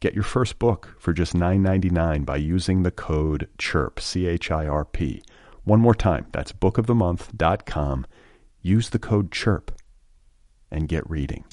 Get your first book for just $9.99 by using the code CHIRP, C H I R P. One more time, that's bookofthemonth.com. Use the code CHIRP and get reading.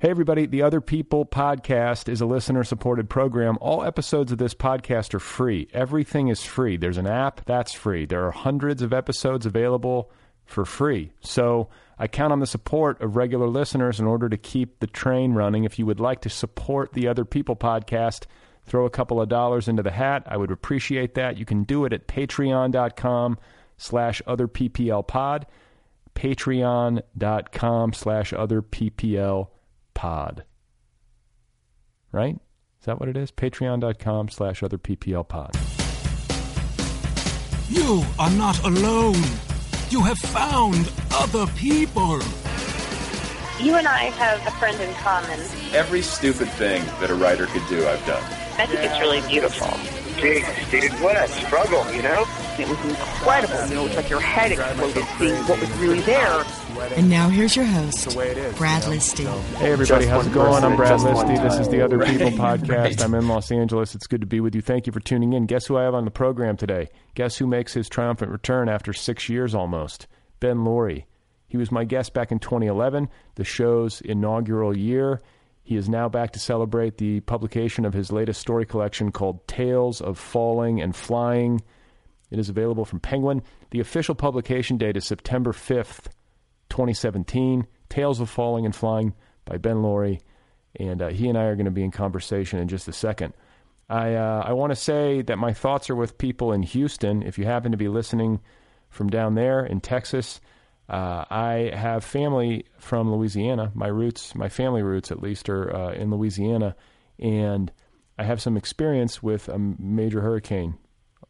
Hey, everybody. The Other People podcast is a listener supported program. All episodes of this podcast are free. Everything is free. There's an app that's free. There are hundreds of episodes available for free. So, I count on the support of regular listeners in order to keep the train running. If you would like to support the Other People podcast, throw a couple of dollars into the hat. I would appreciate that. You can do it at patreon.com slash other PPL pod. Patreon.com slash other PPL pod. Right? Is that what it is? Patreon.com slash other PPL pod. You are not alone. You have found other people. You and I have a friend in common. Every stupid thing that a writer could do, I've done. I think it's really beautiful. Big stated what? a Struggle, you know? It was incredible. You know, it's like your head exploded seeing what was really there. And now here's your host, Brad Listi. Hey everybody, how's it going? I'm Brad Listi. This is the Other People podcast. I'm in Los Angeles. It's good to be with you. Thank you for tuning in. Guess who I have on the program today? Guess who makes his triumphant return after six years almost? Ben Loory. He was my guest back in 2011, the show's inaugural year. He is now back to celebrate the publication of his latest story collection called Tales of Falling and Flying. It is available from Penguin. The official publication date is September 5th, 2017. Tales of Falling and Flying by Ben Loory. And uh, he and I are going to be in conversation in just a second. I, uh, I want to say that my thoughts are with people in Houston. If you happen to be listening from down there in Texas, uh, I have family from Louisiana. My roots, my family roots at least, are uh, in Louisiana. And I have some experience with a major hurricane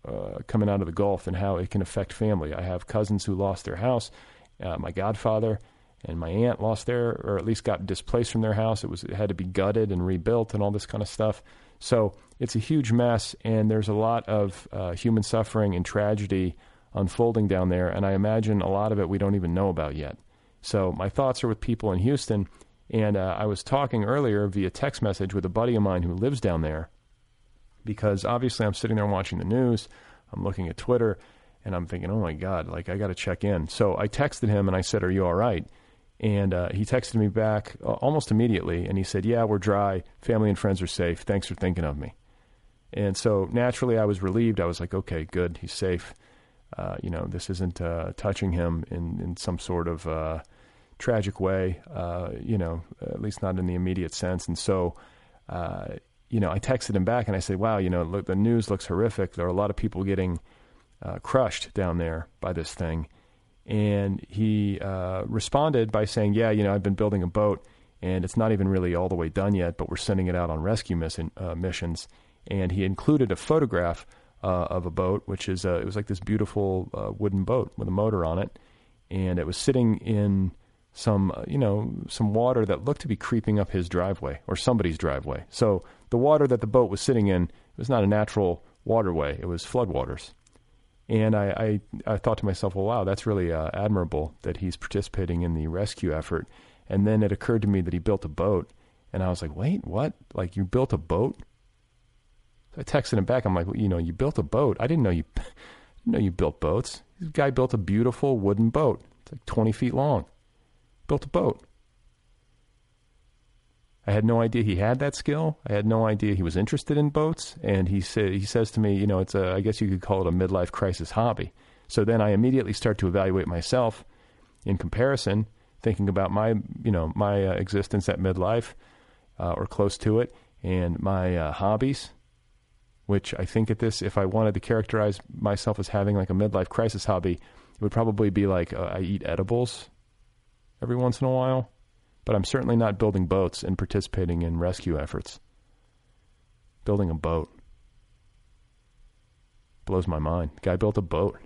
uh, coming out of the Gulf and how it can affect family. I have cousins who lost their house. Uh, my godfather and my aunt lost their, or at least got displaced from their house. It was it had to be gutted and rebuilt and all this kind of stuff. So it's a huge mess, and there's a lot of uh, human suffering and tragedy unfolding down there. And I imagine a lot of it we don't even know about yet. So my thoughts are with people in Houston. And uh, I was talking earlier via text message with a buddy of mine who lives down there because obviously I'm sitting there watching the news, I'm looking at Twitter, and I'm thinking, oh my God, like I got to check in. So I texted him and I said, Are you all right? And uh, he texted me back uh, almost immediately and he said, Yeah, we're dry. Family and friends are safe. Thanks for thinking of me. And so naturally I was relieved. I was like, Okay, good. He's safe. Uh, you know, this isn't uh, touching him in, in some sort of uh, tragic way, uh, you know, at least not in the immediate sense. And so, you know, I texted him back and I said, wow, you know, look, the news looks horrific. There are a lot of people getting uh, crushed down there by this thing. And he uh, responded by saying, yeah, you know, I've been building a boat and it's not even really all the way done yet, but we're sending it out on rescue mission, uh, missions. And he included a photograph uh, of a boat, which is, uh, it was like this beautiful uh, wooden boat with a motor on it. And it was sitting in some, you know, some water that looked to be creeping up his driveway or somebody's driveway. So the water that the boat was sitting in was not a natural waterway; it was floodwaters. And I, I, I thought to myself, well, wow, that's really uh, admirable that he's participating in the rescue effort. And then it occurred to me that he built a boat. And I was like, wait, what? Like, you built a boat? So I texted him back. I'm like, well, you know, you built a boat. I didn't know you, didn't know you built boats. This guy built a beautiful wooden boat. It's like 20 feet long. Built a boat. I had no idea he had that skill. I had no idea he was interested in boats. And he said he says to me, you know, it's a I guess you could call it a midlife crisis hobby. So then I immediately start to evaluate myself in comparison, thinking about my you know my uh, existence at midlife uh, or close to it, and my uh, hobbies. Which I think at this, if I wanted to characterize myself as having like a midlife crisis hobby, it would probably be like uh, I eat edibles every once in a while but I'm certainly not building boats and participating in rescue efforts. Building a boat blows my mind. The guy built a boat.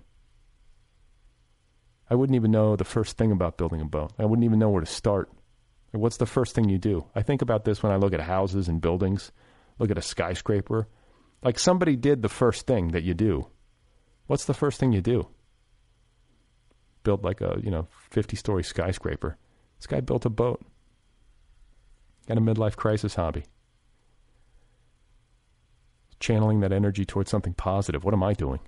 I wouldn't even know the first thing about building a boat. I wouldn't even know where to start. What's the first thing you do? I think about this when I look at houses and buildings, look at a skyscraper. Like somebody did the first thing that you do. What's the first thing you do? Build like a, you know, 50 story skyscraper. This guy built a boat. Got a midlife crisis hobby. Channeling that energy towards something positive. What am I doing?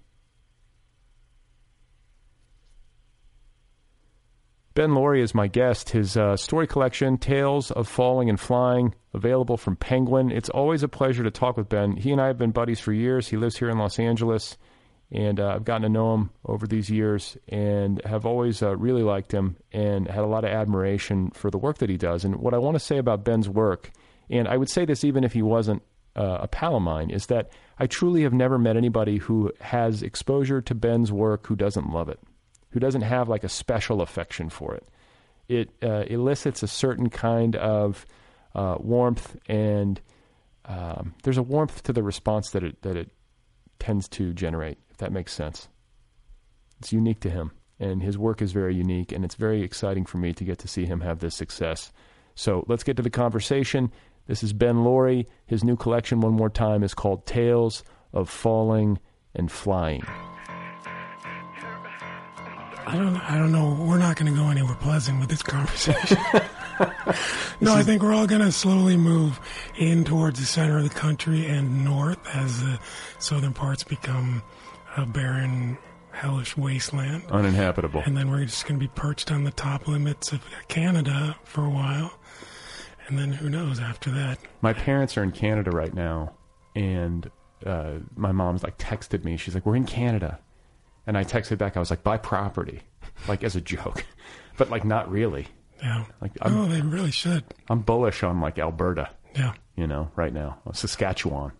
Ben Loory is my guest. His uh, story collection, Tales of Falling and Flying, available from Penguin. It's always a pleasure to talk with Ben. He and I have been buddies for years. He lives here in Los Angeles, and uh, I've gotten to know him over these years and have always uh, really liked him and had a lot of admiration for the work that he does. And what I want to say about Ben's work, and I would say this even if he wasn't uh, a pal of mine, is that I truly have never met anybody who has exposure to Ben's work who doesn't love it, who doesn't have like a special affection for it. It uh, elicits a certain kind of uh, warmth, and um, there's a warmth to the response that it that it tends to generate if that makes sense. It's unique to him, and his work is very unique, and it's very exciting for me to get to see him have this success. So let's get to the conversation. This is Ben Loory. His new collection, one more time, is called Tales of Falling and Flying. I don't. I don't know. We're not going to go anywhere pleasant with this conversation. no, I think we're all going to slowly move in towards the center of the country and north as the southern parts become a barren, hellish wasteland. Uninhabitable. And then we're just going to be perched on the top limits of Canada for a while. And then who knows after that? My parents are in Canada right now. And uh, my mom's like texted me. She's like, we're in Canada. And I texted back, I was like, buy property. Like as a joke. but like not really. Yeah. Like I'm, oh, they really should. I'm bullish on like Alberta. Yeah. You know, right now. Saskatchewan.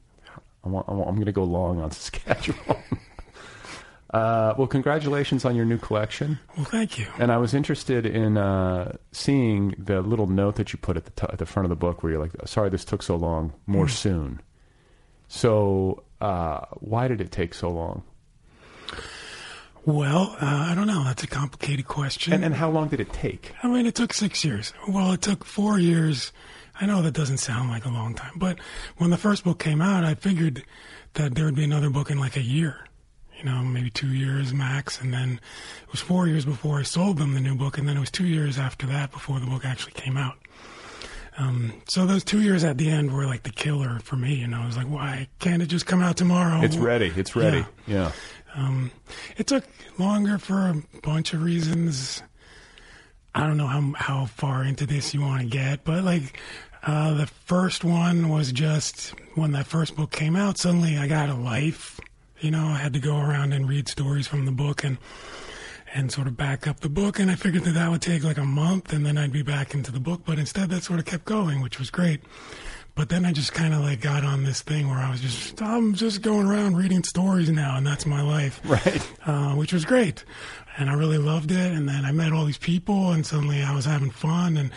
I want, I I'm going to go long on Saskatchewan. Uh, well, congratulations on your new collection. Well, thank you. And I was interested in uh, seeing the little note that you put at the t- at the front of the book, where you're like, "Sorry, this took so long. More mm. soon." So, uh, why did it take so long? Well, uh, I don't know. That's a complicated question. And, and how long did it take? I mean, it took six years. Well, it took four years. I know that doesn't sound like a long time, but when the first book came out, I figured that there would be another book in like a year you know, maybe two years max. And then it was four years before I sold them the new book. And then it was two years after that before the book actually came out. Um, so those two years at the end were like the killer for me. You know, I was like, why can't it just come out tomorrow? It's ready. It's ready. Yeah. yeah. Um, it took longer for a bunch of reasons. I don't know how how far into this you want to get, but like uh, the first one was just when that first book came out. Suddenly, I got a life you know, I had to go around and read stories from the book and and sort of back up the book. And I figured that that would take like a month, and then I'd be back into the book. But instead, that sort of kept going, which was great. But then I just kind of like got on this thing where I was just I'm just going around reading stories now, and that's my life, right? Uh, which was great, and I really loved it. And then I met all these people, and suddenly I was having fun, and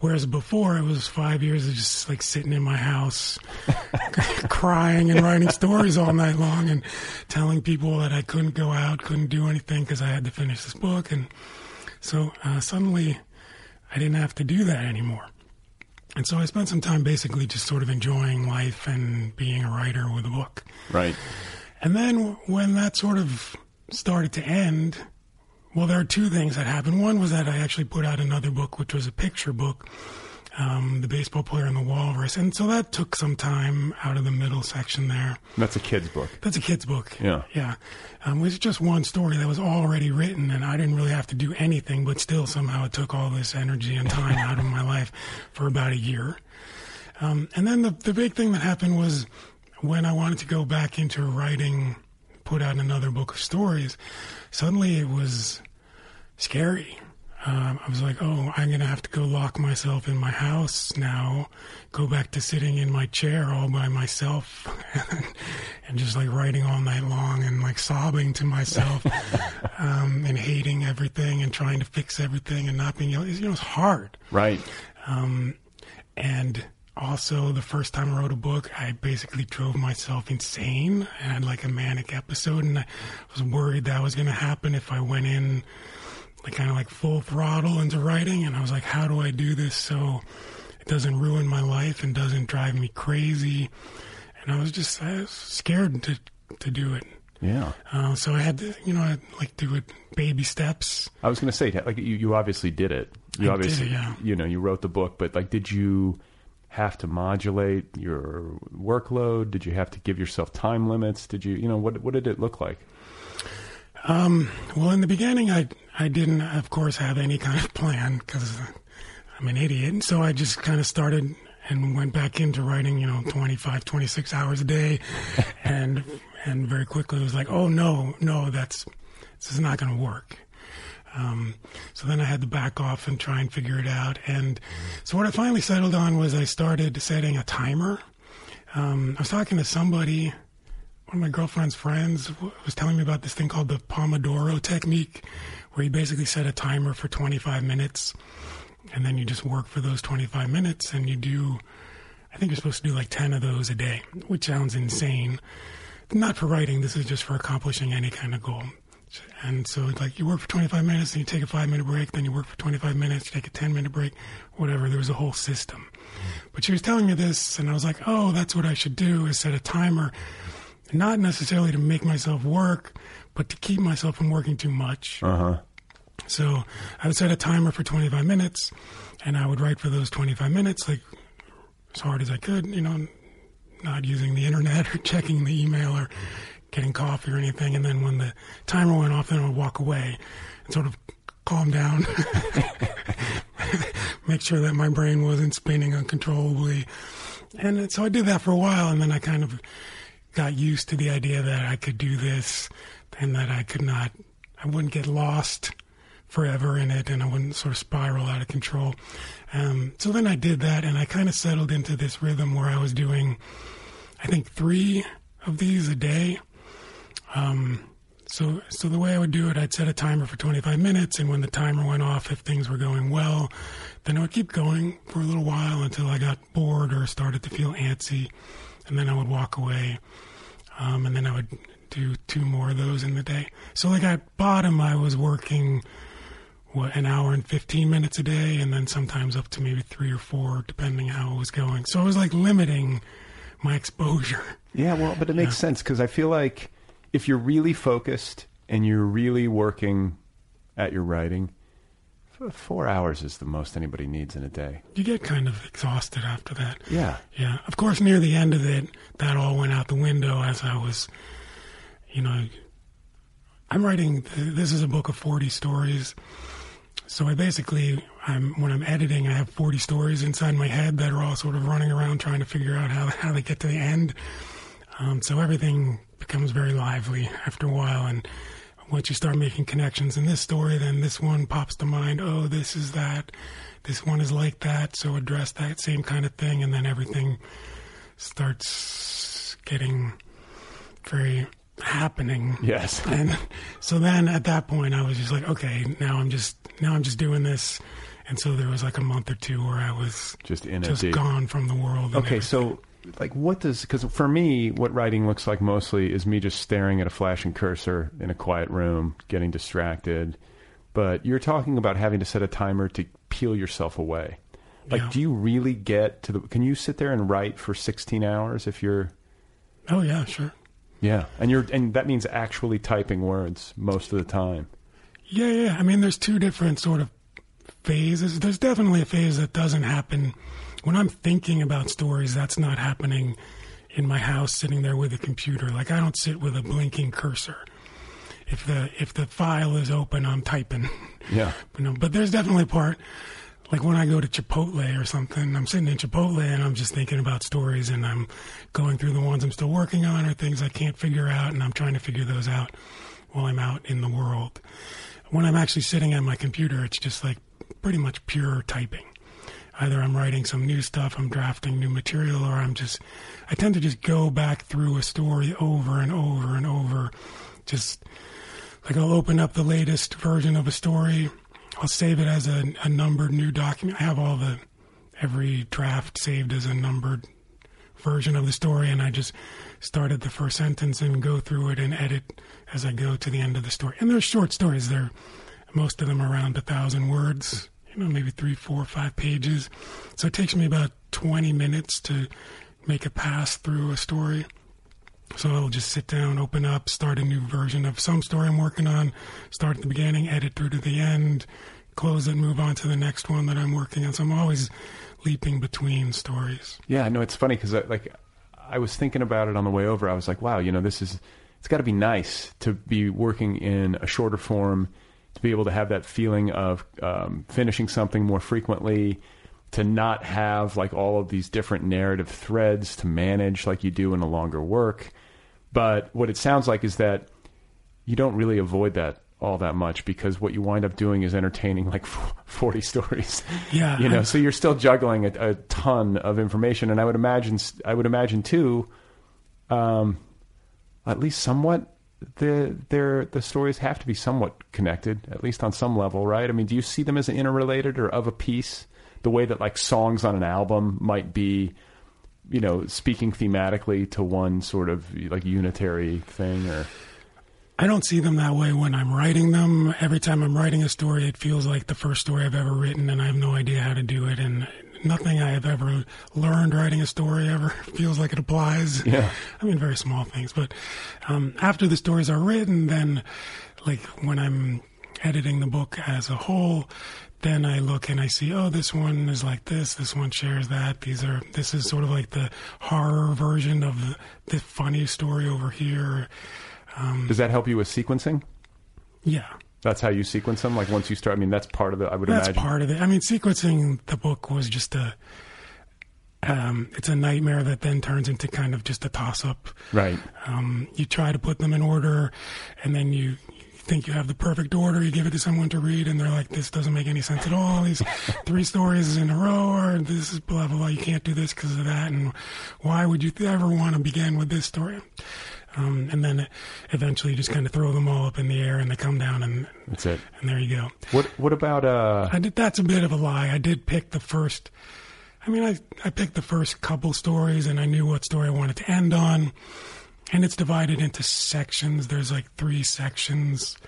Whereas before it was five years of just like sitting in my house, crying and writing stories all night long and telling people that I couldn't go out, couldn't do anything because I had to finish this book. And so uh, suddenly I didn't have to do that anymore. And so I spent some time basically just sort of enjoying life and being a writer with a book. Right. And then when that sort of started to end, well, there are two things that happened. One was that I actually put out another book, which was a picture book, um, The Baseball Player and the Walrus. And so that took some time out of the middle section there. That's a kid's book. That's a kid's book. Yeah. Yeah. Um, it was just one story that was already written, and I didn't really have to do anything, but still somehow it took all this energy and time out of my life for about a year. Um, and then the, the big thing that happened was when I wanted to go back into writing, put out another book of stories, suddenly it was scary. Um, I was like, oh, I'm going to have to go lock myself in my house now, go back to sitting in my chair all by myself and just like writing all night long and like sobbing to myself um, and hating everything and trying to fix everything and not being able, you know, it's hard. Right. Um, and also, the first time I wrote a book, I basically drove myself insane. I had like a manic episode, and I was worried that was going to happen if I went in like kind of like full throttle into writing. And I was like, how do I do this so it doesn't ruin my life and doesn't drive me crazy? And I was just I was scared to to do it. Yeah. Uh, so I had to, you know, I like do it baby steps. I was going to say, like, you, you obviously did it. You I obviously, did yeah. you know, you wrote the book, but like, did you have to modulate your workload? Did you have to give yourself time limits? Did you, you know, what what did it look like? Um, well, in the beginning, I I didn't, of course, have any kind of plan because I'm an idiot. And so I just kind of started and went back into writing, you know, 25, 26 hours a day, and and very quickly it was like, oh no, no, that's this is not going to work. Um, so then I had to back off and try and figure it out. And so what I finally settled on was I started setting a timer. Um, I was talking to somebody, one of my girlfriend's friends was telling me about this thing called the Pomodoro technique, where you basically set a timer for 25 minutes, and then you just work for those 25 minutes, and you do, I think you're supposed to do like 10 of those a day, which sounds insane. Not for writing, this is just for accomplishing any kind of goal. And so, like, you work for 25 minutes, and you take a five minute break, then you work for 25 minutes, you take a 10 minute break, whatever. There was a whole system. But she was telling me this, and I was like, oh, that's what I should do is set a timer, not necessarily to make myself work, but to keep myself from working too much. Uh huh. So I would set a timer for 25 minutes, and I would write for those 25 minutes, like as hard as I could, you know, not using the internet or checking the email or getting coffee or anything. And then when the timer went off, then I would walk away and sort of calm down, make sure that my brain wasn't spinning uncontrollably. And so I did that for a while, and then I kind of got used to the idea that I could do this and that I could not, I wouldn't get lost forever in it and I wouldn't sort of spiral out of control. Um, so then I did that and I kind of settled into this rhythm where I was doing, I think, three of these a day. Um, so, so the way I would do it, I'd set a timer for 25 minutes, and when the timer went off, if things were going well, then I would keep going for a little while until I got bored or started to feel antsy, and then I would walk away, um, and then I would do two more of those in the day. So, like at bottom, I was working what an hour and 15 minutes a day, and then sometimes up to maybe three or four, depending how it was going. So I was like limiting my exposure. Yeah, well, but it makes Yeah. sense because I feel like if you're really focused and you're really working at your writing, four hours is the most anybody needs in a day. You get kind of exhausted after that. Yeah. Yeah. Of course, near the end of it, that all went out the window as I was, you know, I'm writing, this is a book of 40 stories. So I basically, I'm, when I'm editing, I have 40 stories inside my head that are all sort of running around trying to figure out how, how they get to the end. Um, so everything becomes very lively after a while. And once you start making connections in this story, then this one pops to mind. Oh, this is that. This one is like that. So address that same kind of thing. And then everything starts getting very happening. Yes. And so then at that point, I was just like, okay, now I'm just now I'm just doing this. And so there was like a month or two where I was Just in it just deep. gone from the world. Okay, so like what does because for me what writing looks like mostly is me just staring at a flashing cursor in a quiet room getting distracted but you're talking about having to set a timer to peel yourself away like Yeah. do you really get to the can you sit there and write for 16 hours if you're Oh yeah, sure. Yeah, and you're and that means actually typing words most of the time. Yeah, yeah. I mean, there's two different sort of phases. There's definitely a phase that doesn't happen when I'm thinking about stories. That's not happening in my house, sitting there with a computer. Like I don't sit with a blinking cursor. If the if the file is open, I'm typing. Yeah. you know, but there's definitely a part like when I go to Chipotle or something, I'm sitting in Chipotle and I'm just thinking about stories and I'm going through the ones I'm still working on or things I can't figure out and I'm trying to figure those out while I'm out in the world. When I'm actually sitting at my computer, it's just like pretty much pure typing. Either I'm writing some new stuff, I'm drafting new material, or I'm just, I tend to just go back through a story over and over and over. Just like I'll open up the latest version of a story I'll save it as a, a numbered new document. I have all the every draft saved as a numbered version of the story, and I just start at the first sentence and go through it and edit as I go to the end of the story. And they're short stories. They're most of them around a thousand words, you know, maybe three, four, five pages. So it takes me about 20 minutes to make a pass through a story. So I'll just sit down, open up, start a new version of some story I'm working on, start at the beginning, edit through to the end, close it, move on to the next one that I'm working on. So I'm always leaping between stories. Yeah, no, it's funny because uh, like I was thinking about it on the way over. I was like, wow, you know, this is it's got to be nice to be working in a shorter form, to be able to have that feeling of um, finishing something more frequently, to not have like all of these different narrative threads to manage like you do in a longer work. But what it sounds like is that you don't really avoid that all that much because what you wind up doing is entertaining like 40 stories. Yeah. You know, so you're still juggling a, a ton of information. And I would imagine, I would imagine too, um, at least somewhat the their the stories have to be somewhat connected, at least on some level, right? I mean, do you see them as interrelated or of a piece? The way that like songs on an album might be you know, speaking thematically to one sort of like unitary thing or I don't see them that way when I'm writing them. Every time I'm writing a story, it feels like the first story I've ever written, and I have no idea how to do it. And nothing I have ever learned writing a story ever feels like it applies. Yeah. I mean, very small things. But um, after the stories are written, then, like, when I'm editing the book as a whole, then I look and I see, oh, this one is like this, this one shares that. These are, this is sort of like the horror version of the funny story over here. Um, Does that help you with sequencing? Yeah. That's how you sequence them? Like once you start, I mean, that's part of it, I would that's imagine. part of it. I mean, sequencing the book was just a, um, it's a nightmare that then turns into kind of just a toss up. Right. Um, you try to put them in order and then you, think you have the perfect order. You give it to someone to read, and they're like, "This doesn't make any sense at all. These three stories in a row, or this is blah blah blah. You can't do this because of that. And why would you ever want to begin with this story?" Um, and then eventually, you just kind of throw them all up in the air, and they come down, and that's it. And there you go. What What about? uh I did. That's a bit of a lie. I did pick the first. I mean, I I picked the first couple stories, and I knew what story I wanted to end on and it's divided into sections. There's like three sections.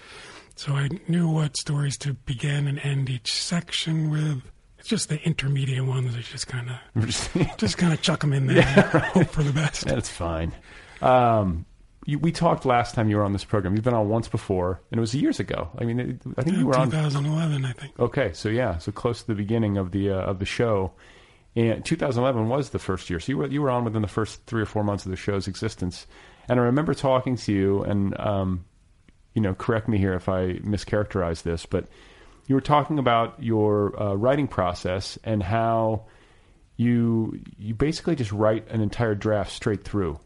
So I knew what stories to begin and end each section with. It's just the intermediate ones. I just kind of just kind of chuck them in there. Yeah, right. Hope for the best. That's fine. Um, you, we talked last time you were on this program. You've been on once before, and it was years ago. I mean, it, I think you were 2011, on 2011, I think. Okay, so yeah, so close to the beginning of the uh, of the show. And 2011 was the first year, so you were you were on within the first three or four months of the show's existence. And I remember talking to you, and um, you know, correct me here if I mischaracterize this, but you were talking about your uh, writing process and how you you basically just write an entire draft straight through.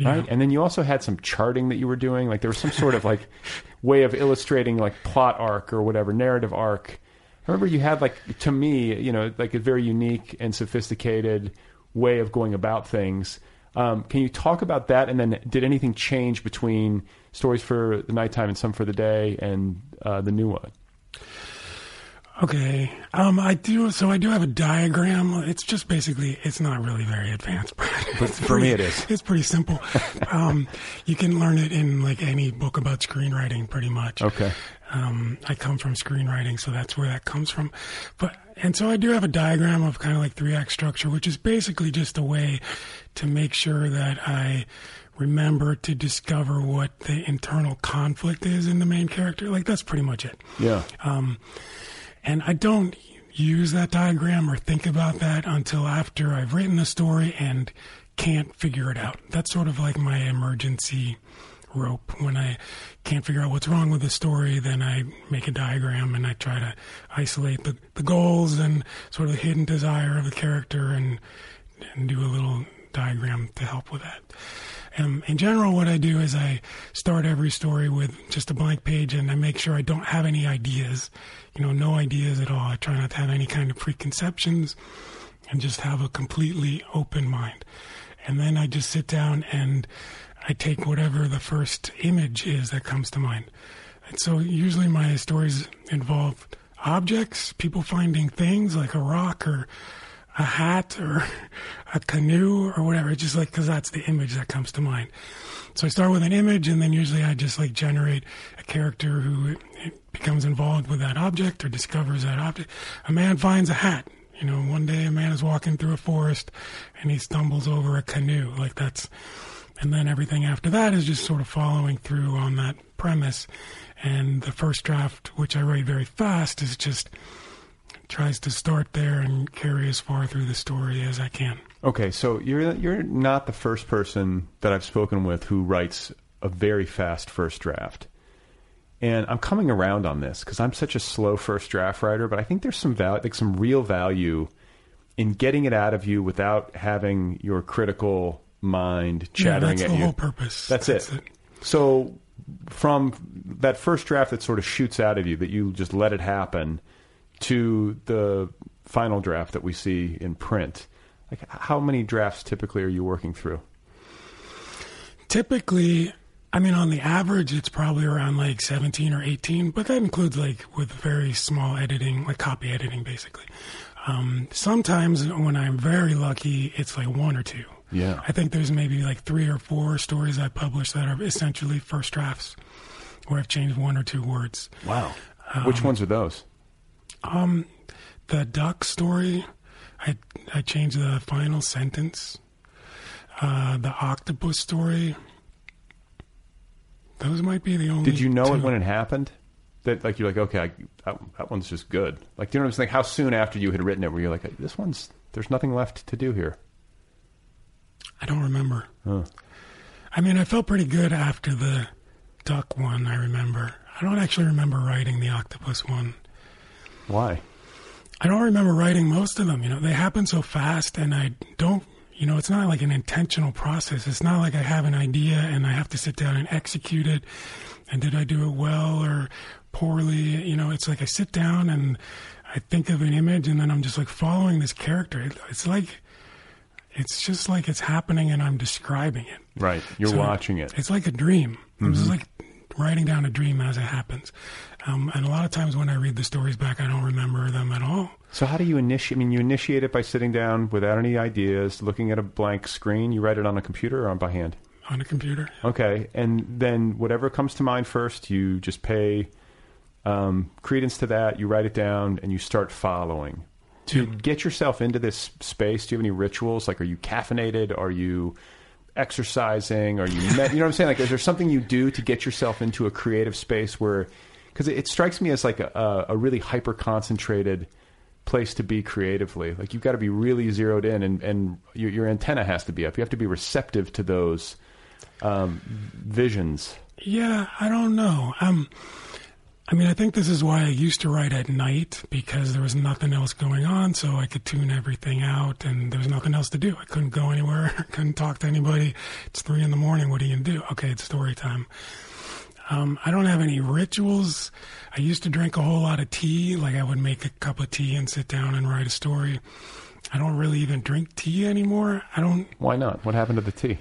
Yeah. Right, and then you also had some charting that you were doing. Like there was some sort of like way of illustrating like plot arc or whatever narrative arc. I remember you had like to me, you know, like a very unique and sophisticated way of going about things. Um, can you talk about that? And then, did anything change between stories for the nighttime and some for the day and uh, the new one? Okay, um, I do. So I do have a diagram. It's just basically, it's not really very advanced, but for pretty, me it is. It's pretty simple. um, you can learn it in like any book about screenwriting, pretty much. Okay. Um, I come from screenwriting, so that's where that comes from. But and so I do have a diagram of kind of like three act structure, which is basically just a way to make sure that I remember to discover what the internal conflict is in the main character. Like that's pretty much it. Yeah. Um, and I don't use that diagram or think about that until after I've written the story and can't figure it out. That's sort of like my emergency rope. When I can't figure out what's wrong with the story, then I make a diagram and I try to isolate the, the goals and sort of the hidden desire of the character and, and do a little diagram to help with that. Um, in general, what I do is I start every story with just a blank page and I make sure I don't have any ideas, you know, no ideas at all. I try not to have any kind of preconceptions and just have a completely open mind. And then I just sit down and I take whatever the first image is that comes to mind. And so usually my stories involve objects, people finding things like a rock or a hat or a canoe or whatever. Just like because that's the image that comes to mind. So I start with an image, and then usually I just like generate a character who becomes involved with that object or discovers that object. A man finds a hat. You know, one day a man is walking through a forest and he stumbles over a canoe. Like that's, and then everything after that is just sort of following through on that premise. And the first draft, which I write very fast, is just tries to start there and carry as far through the story as I can. Okay, so you're you're not the first person that I've spoken with who writes a very fast first draft. And I'm coming around on this because I'm such a slow first draft writer, but I think there's some value, like some real value in getting it out of you without having your critical mind chattering yeah, at you. That's the whole purpose. That's, that's it. it. So from that first draft that sort of shoots out of you, that you just let it happen, to the final draft that we see in print, like how many drafts typically are you working through? Typically, I mean, on the average, it's probably around like 17 or 18, but that includes like with very small editing, like copy editing, basically. Um, sometimes when I'm very lucky, it's like one or two. Yeah. I think there's maybe like three or four stories I published that are essentially first drafts where I've changed one or two words. Wow. Um, Which ones are those? Um, the duck story, I I changed the final sentence. Uh, the octopus story. Those might be the only. Did you know two. it when it happened? That like you're like okay, I, that, that one's just good. Like do you know what I'm saying? How soon after you had written it were you like this one's there's nothing left to do here? I don't remember. Huh. I mean, I felt pretty good after the duck one. I remember. I don't actually remember writing the octopus one. Why? I don't remember writing most of them. You know, they happen so fast, and I don't. You know, it's not like an intentional process. It's not like I have an idea and I have to sit down and execute it. And did I do it well or poorly? You know, it's like I sit down and I think of an image, and then I'm just like following this character. It's like it's just like it's happening, and I'm describing it. Right, you're so watching it. It's like a dream. Mm-hmm. I'm just like writing down a dream as it happens. Um, and a lot of times when I read the stories back, I don't remember them at all. So how do you initiate? I mean, you initiate it by sitting down without any ideas, looking at a blank screen. You write it on a computer or by hand? On a computer. Okay, and then whatever comes to mind first, you just pay um, credence to that. You write it down and you start following. To get yourself into this space, do you have any rituals? Like, are you caffeinated? Are you exercising? Are you, met, you know what I'm saying? Like, is there something you do to get yourself into a creative space where because it, it, strikes me as like a, a really hyper concentrated place to be creatively. Like you've got to be really zeroed in, and, and your, your antenna has to be up. You have to be receptive to those um, visions. Yeah, I don't know. Um, I mean, I think this is why I used to write at night because there was nothing else going on, so I could tune everything out, and there was nothing else to do. I couldn't go anywhere, couldn't talk to anybody. It's three in the morning. What are you gonna do? Okay, it's story time. Um, I don't have any rituals. I used to drink a whole lot of tea. Like I would make a cup of tea and sit down and write a story. I don't really even drink tea anymore. I don't. Why not? What happened to the tea?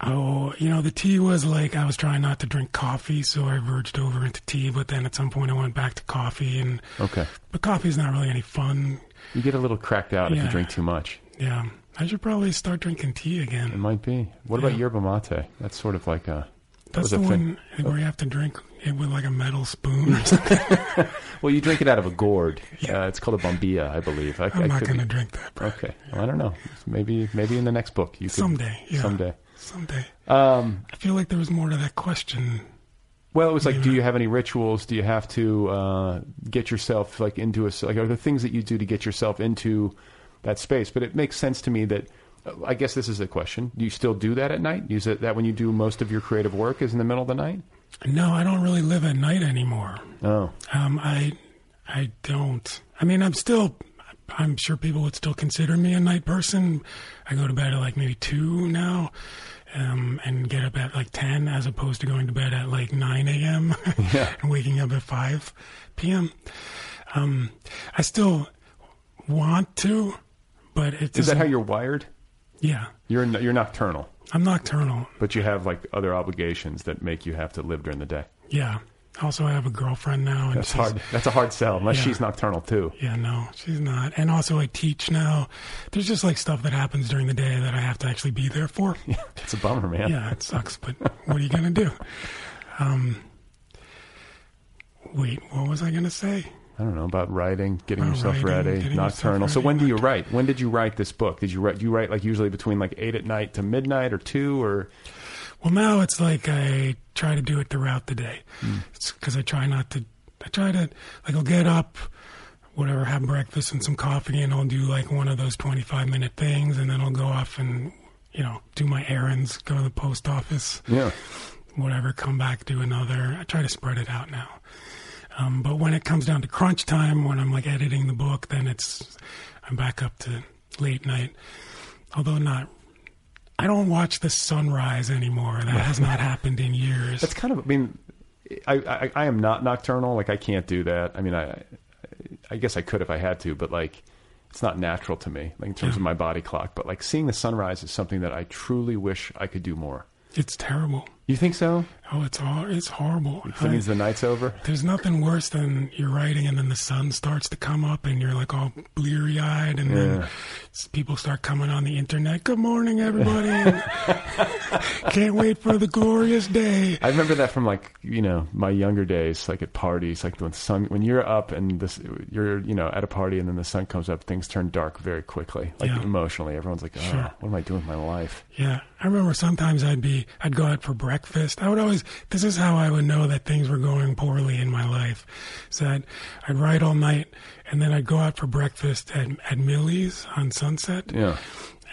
Oh, you know, the tea was like I was trying not to drink coffee, so I verged over into tea. But then at some point, I went back to coffee, and okay. But coffee's not really any fun. You get a little cracked out yeah. if you drink too much. Yeah, I should probably start drinking tea again. It might be. What yeah. about yerba mate? That's sort of like a that's the one thing? where you have to drink it with like a metal spoon or something. well, you drink it out of a gourd. Yeah. Uh, it's called a bombilla, I believe. I, am not going to drink that. Bro. Okay. Well, I don't know. Maybe maybe in the next book you could someday. Yeah. Someday. Someday. Um, I feel like there was more to that question. Well, it was like, do you have any rituals? Do you have to uh, get yourself like into a like? Are there things that you do to get yourself into that space? But it makes sense to me that. I guess this is a question. Do you still do that at night? Use it that when you do most of your creative work is in the middle of the night? No, I don't really live at night anymore. Oh, Um, I, I don't. I mean, I'm still. I'm sure people would still consider me a night person. I go to bed at like maybe two now, um, and get up at like ten, as opposed to going to bed at like nine a.m. Yeah. and waking up at five p.m. Um, I still want to, but it is Is that how you're wired? Yeah, You're you're nocturnal, I'm nocturnal. but you have like other obligations that make you have to live during the day. Yeah. Also, I have a girlfriend now, and That's hard. That's a hard sell unless Yeah. she's nocturnal too. Yeah, no, she's not. And also, I teach now. There's just like stuff that happens during the day that I have to actually be there for. Yeah, It's a bummer, man. Yeah, it sucks, but what are you gonna do? Um, wait, what was I gonna say? I don't know about writing, getting About yourself writing, ready, getting nocturnal. yourself So when do you write? When did you write this book? Did you write? Do you write like usually between like eight at night to midnight or two or? Well, now it's like I try to do it throughout the day. Hmm. It's because I try not to. I try to like I'll get up, whatever, have breakfast and some coffee, and I'll do like one of those twenty-five minute things, and then I'll go off and you know do my errands, go to the post office, Yeah. whatever, come back, do another. I try to spread it out now. Um, but when it comes down to crunch time, when I'm like editing the book, then it's I'm back up to late night. Although not, I don't watch the sunrise anymore. That has not happened in years. That's kind of. I mean, I, I I am not nocturnal. Like I can't do that. I mean, I I guess I could if I had to, but like it's not natural to me. Like in terms of my body clock. But like seeing the sunrise is something that I truly wish I could do more. It's terrible. You think so? Oh, it's hor- it's horrible. It means the night's over. There's nothing worse than you're writing and then the sun starts to come up and you're like all bleary eyed and then Yeah. s- people start coming on the internet. Good morning, everybody. Can't wait for the glorious day. I remember that from like you know my younger days, like at parties, like when sun when you're up and this you're you know at a party and then the sun comes up, things turn dark very quickly. Like Yeah. emotionally, everyone's like, oh, Sure. what am I doing with my life? Yeah, I remember sometimes I'd be, I'd go out for breakfast. I would always, this is how I would know that things were going poorly in my life. So I'd, I'd write all night and then I'd go out for breakfast at, at Millie's on Sunset. Yeah.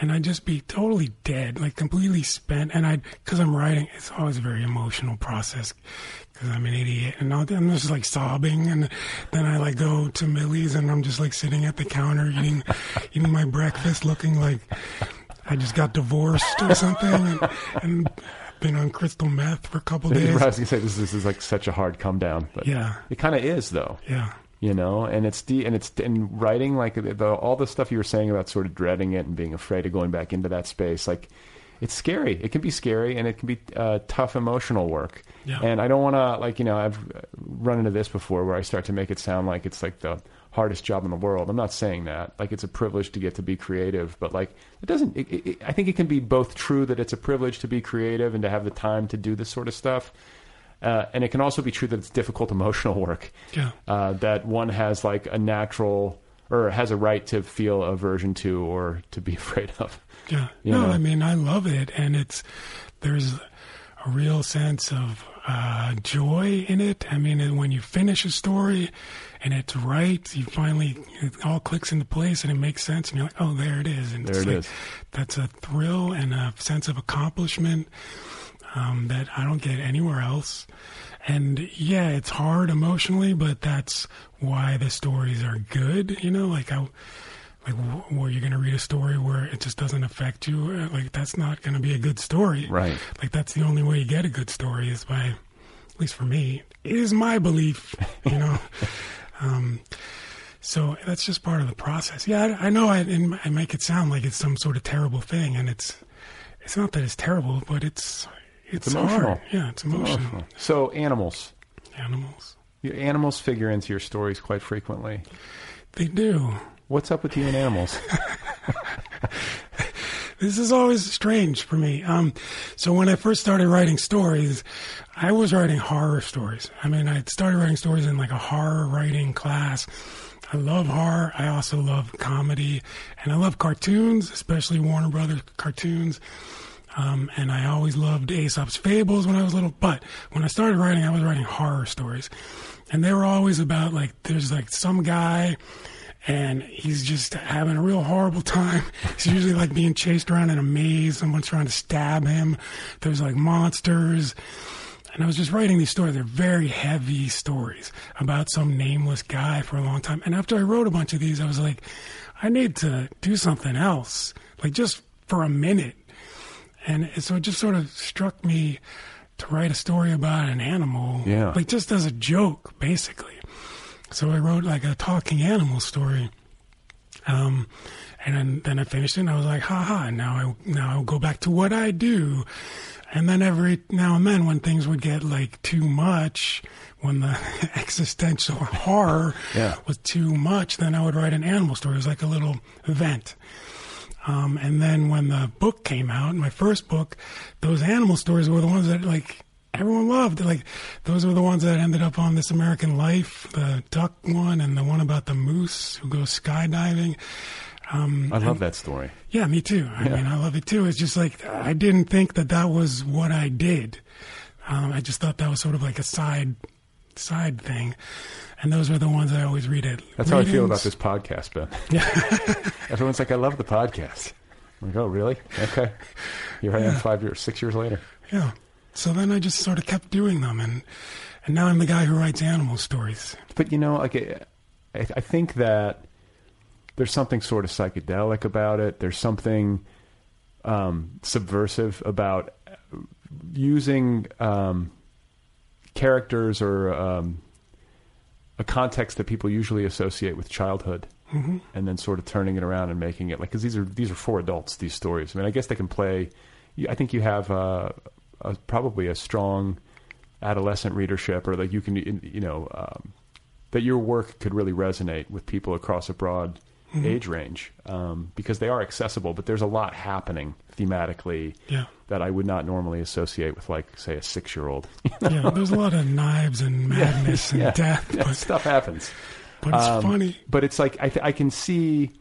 And I'd just be totally dead, like completely spent. And I'd, cause I'm writing, it's always a very emotional process because I'm an idiot. And I'll, I'm just like sobbing. And then I like go to Millie's and I'm just like sitting at the counter eating, eating my breakfast looking like, I just got divorced or something and, and been on crystal meth for a couple days. I was gonna say this, this is like such a hard come down, but Yeah. it kind of is though. Yeah. you know and it's de- and it's and writing like the, all the stuff you were saying about sort of dreading it and being afraid of going back into that space like it's scary it can be scary and it can be uh, tough emotional work Yeah. and i don't want to like you know i've run into this before where i start to make it sound like it's like the hardest job in the world i'm not saying that like it's a privilege to get to be creative but like it doesn't it, it, i think it can be both true that it's a privilege to be creative and to have the time to do this sort of stuff uh, and it can also be true that it's difficult emotional work. Yeah. Uh, that one has like a natural or has a right to feel aversion to or to be afraid of. Yeah. You no, know? I mean, I love it. And it's, there's a real sense of uh, joy in it. I mean, when you finish a story and it's right, you finally, it all clicks into place and it makes sense. And you're like, oh, there it is. And There it's it like, is. That's a thrill and a sense of accomplishment um, that I don't get anywhere else. And yeah, it's hard emotionally, but that's why the stories are good. You know, like I, like wh- where you're gonna read a story where it just doesn't affect you. uh, Like that's not gonna be a good story. Right. Like that's the only way you get a good story is by, at least for me, it is my belief. You know. um, so that's just part of the process. Yeah, I, I know I, I make it sound like it's some sort of terrible thing, and it's it's not that it's terrible, but it's it's, It's emotional. hard. Yeah, it's emotional. So animals. Animals, Your animals figure into your stories quite frequently. they do. What's up with you and animals? This is always strange for me. Um, so when I first started writing stories, I was writing horror stories. I mean, I started writing stories in like a horror writing class. I love horror. I also love comedy, and I love cartoons, especially Warner Brothers cartoons. Um, and I always loved Aesop's fables when I was little. But when I started writing, I was writing horror stories. And they were always about like, there's like some guy and he's just having a real horrible time. He's usually like being chased around in a maze. Someone's trying to stab him. There's like monsters. And I was just writing these stories. They're very heavy stories about some nameless guy for a long time. And after I wrote a bunch of these, I was like, I need to do something else, like just for a minute. And so it just sort of struck me to write a story about an animal, Yeah. like just as a joke, basically. So I wrote like a talking animal story. Um, and then, then I finished it and I was like, ha haha, now I, now I'll go back to what I do. And then every now and then when things would get like too much, when the existential horror Yeah. was too much, then I would write an animal story. It was like a little event. Um, and then when the book came out, my first book, those animal stories were the ones that like everyone loved. Like those were the ones that ended up on This American Life, the duck one, and the one about the moose who goes skydiving. Um, I love that story. yeah, me too. I mean, I love it too. It's just like I didn't think that that was what I did. Um, I just thought that was sort of like a side side thing, and those were the ones I always read it. That's how I feel about this podcast, Ben. Everyone's like, I love the podcast. I'm like, oh, really? Okay. Here I am five years, six years later. Yeah. So then I just sort of kept doing them, and and now I'm the guy who writes animal stories. But you know, like I, I think that there's something sort of psychedelic about it. There's something um, subversive about using um, characters or um, a context that people usually associate with childhood, Mhm. and then sort of turning it around and making it like because these are these are for adults. These stories. I mean, I guess they can play. I think you have uh, a, probably a strong adolescent readership, or like you can you know um, that your work could really resonate with people across a broad Mhm. age range um, because they are accessible. But there's a lot happening thematically Yeah. that I would not normally associate with, like say, a six year old. Yeah, there's a lot of knives and madness and death, Yeah, but stuff happens. but it's Um, funny. But it's like I, th- I can see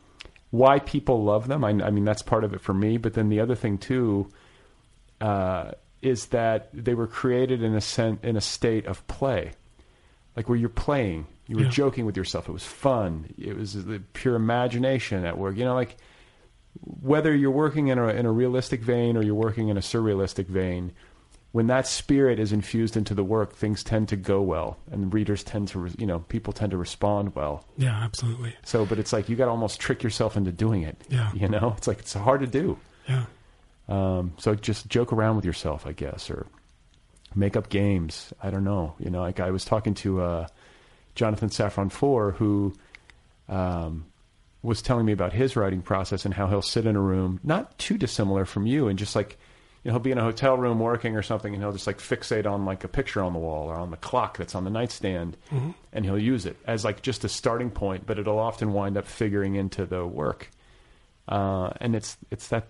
why people love them. I, I mean, that's part of it for me. But then the other thing too uh, is that they were created in a sen- in a state of play, like where you're playing, you were Yeah. joking with yourself. It was fun. It was the pure imagination at work. You know, like whether you're working in a in a realistic vein or you're working in a surrealistic vein, when that spirit is infused into the work, things tend to go well, and readers tend to, you know, people tend to respond well. Yeah, absolutely. So, but it's like you got to almost trick yourself into doing it. Yeah. You know, it's like it's hard to do. Yeah. Um, so just joke around with yourself, I guess, or make up games. I don't know. You know, like I was talking to uh, Jonathan Safran Foer, who um, was telling me about his writing process and how he'll sit in a room, not too dissimilar from you, and just like, you know, he'll be in a hotel room working or something, and he'll just like fixate on like a picture on the wall or on the clock that's on the nightstand, Mhm. and he'll use it as like just a starting point, but it'll often wind up figuring into the work. Uh, and it's it's that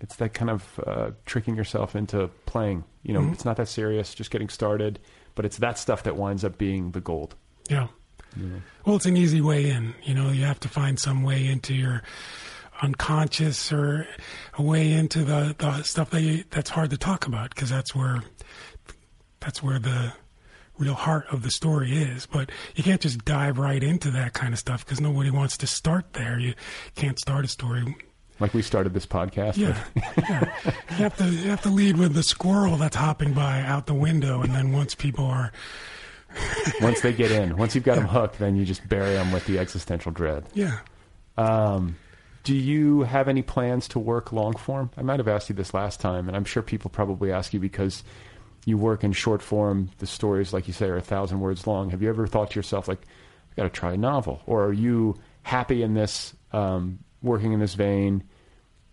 it's that kind of uh, tricking yourself into playing. You know, Mhm. it's not that serious, just getting started, but it's that stuff that winds up being the gold. Yeah. You know? Well, it's an easy way in. You know, you have to find some way into your unconscious or a way into the, the stuff that you, that's hard to talk about because that's where that's where the real heart of the story is. But you can't just dive right into that kind of stuff because nobody wants to start there. You can't start a story. Like we started this podcast. Yeah, yeah. You have to you have to lead with the squirrel that's hopping by out the window, and then once people are once they get in, once you've got them hooked, then you just bury them with the existential dread. yeah. Um, do you have any plans to work long form? I might have asked you this last time, and I'm sure people probably ask you because you work in short form. The stories, like you say, are a thousand words long. Have you ever thought to yourself, like, I got to try a novel? Or are you happy in this, um, working in this vein,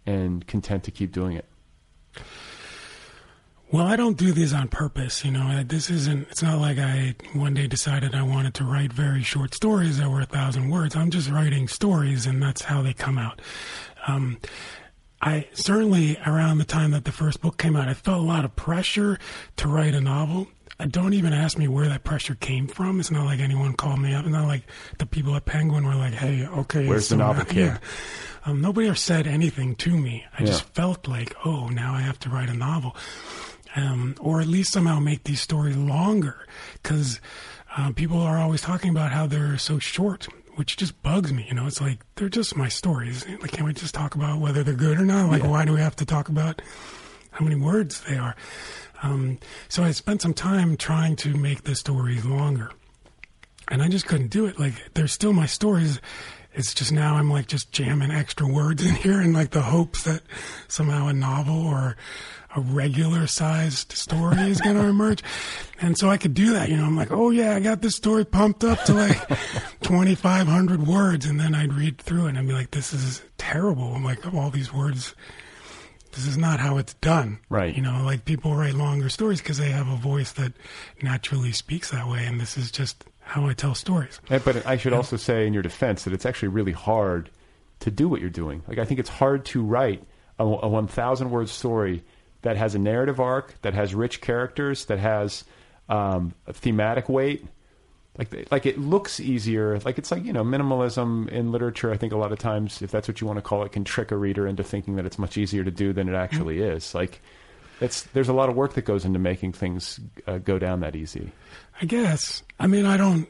and content to keep doing it? Well, I don't do these on purpose. You know, this isn't, it's not like I one day decided I wanted to write very short stories that were a thousand words. I'm just writing stories and that's how they come out. Um, I certainly, around the time that the first book came out, I felt a lot of pressure to write a novel. Don't even ask me where that pressure came from. It's not like anyone called me up. It's not like the people at Penguin were like, "Hey, okay, Where's the novel? Yeah. Um, nobody ever said anything to me. I just felt like, oh, now I have to write a novel, um, or at least somehow make these stories longer, because uh, people are always talking about how they're so short. Which just bugs me, you know. It's like they're just my stories. Like, can't we just talk about whether they're good or not? Like, why do we have to talk about how many words they are? Um, so I spent some time trying to make the stories longer, and I just couldn't do it. Like they're still my stories. It's just now I'm like just jamming extra words in here in like the hopes that somehow a novel or a regular sized story is going to emerge. And so I could do that. You know, I'm like, oh yeah, I got this story pumped up to like 2,500 words. And then I'd read through it and I'd be like, this is terrible. I'm like, all these words this is not how it's done. Right. You know, like people write longer stories because they have a voice that naturally speaks that way, and this is just how I tell stories. Eh, But I should also say, in your defense, that it's actually really hard to do what you're doing. Like I think it's hard to write a, a 1,000 word story that has a narrative arc, that has rich characters, that has um, a thematic weight. Like like it looks easier. Like it's like you know minimalism in literature. I think a lot of times, if that's what you want to call it, can trick a reader into thinking that it's much easier to do than it actually is. Like it's there's a lot of work that goes into making things uh, go down that easy. I guess. I mean, I don't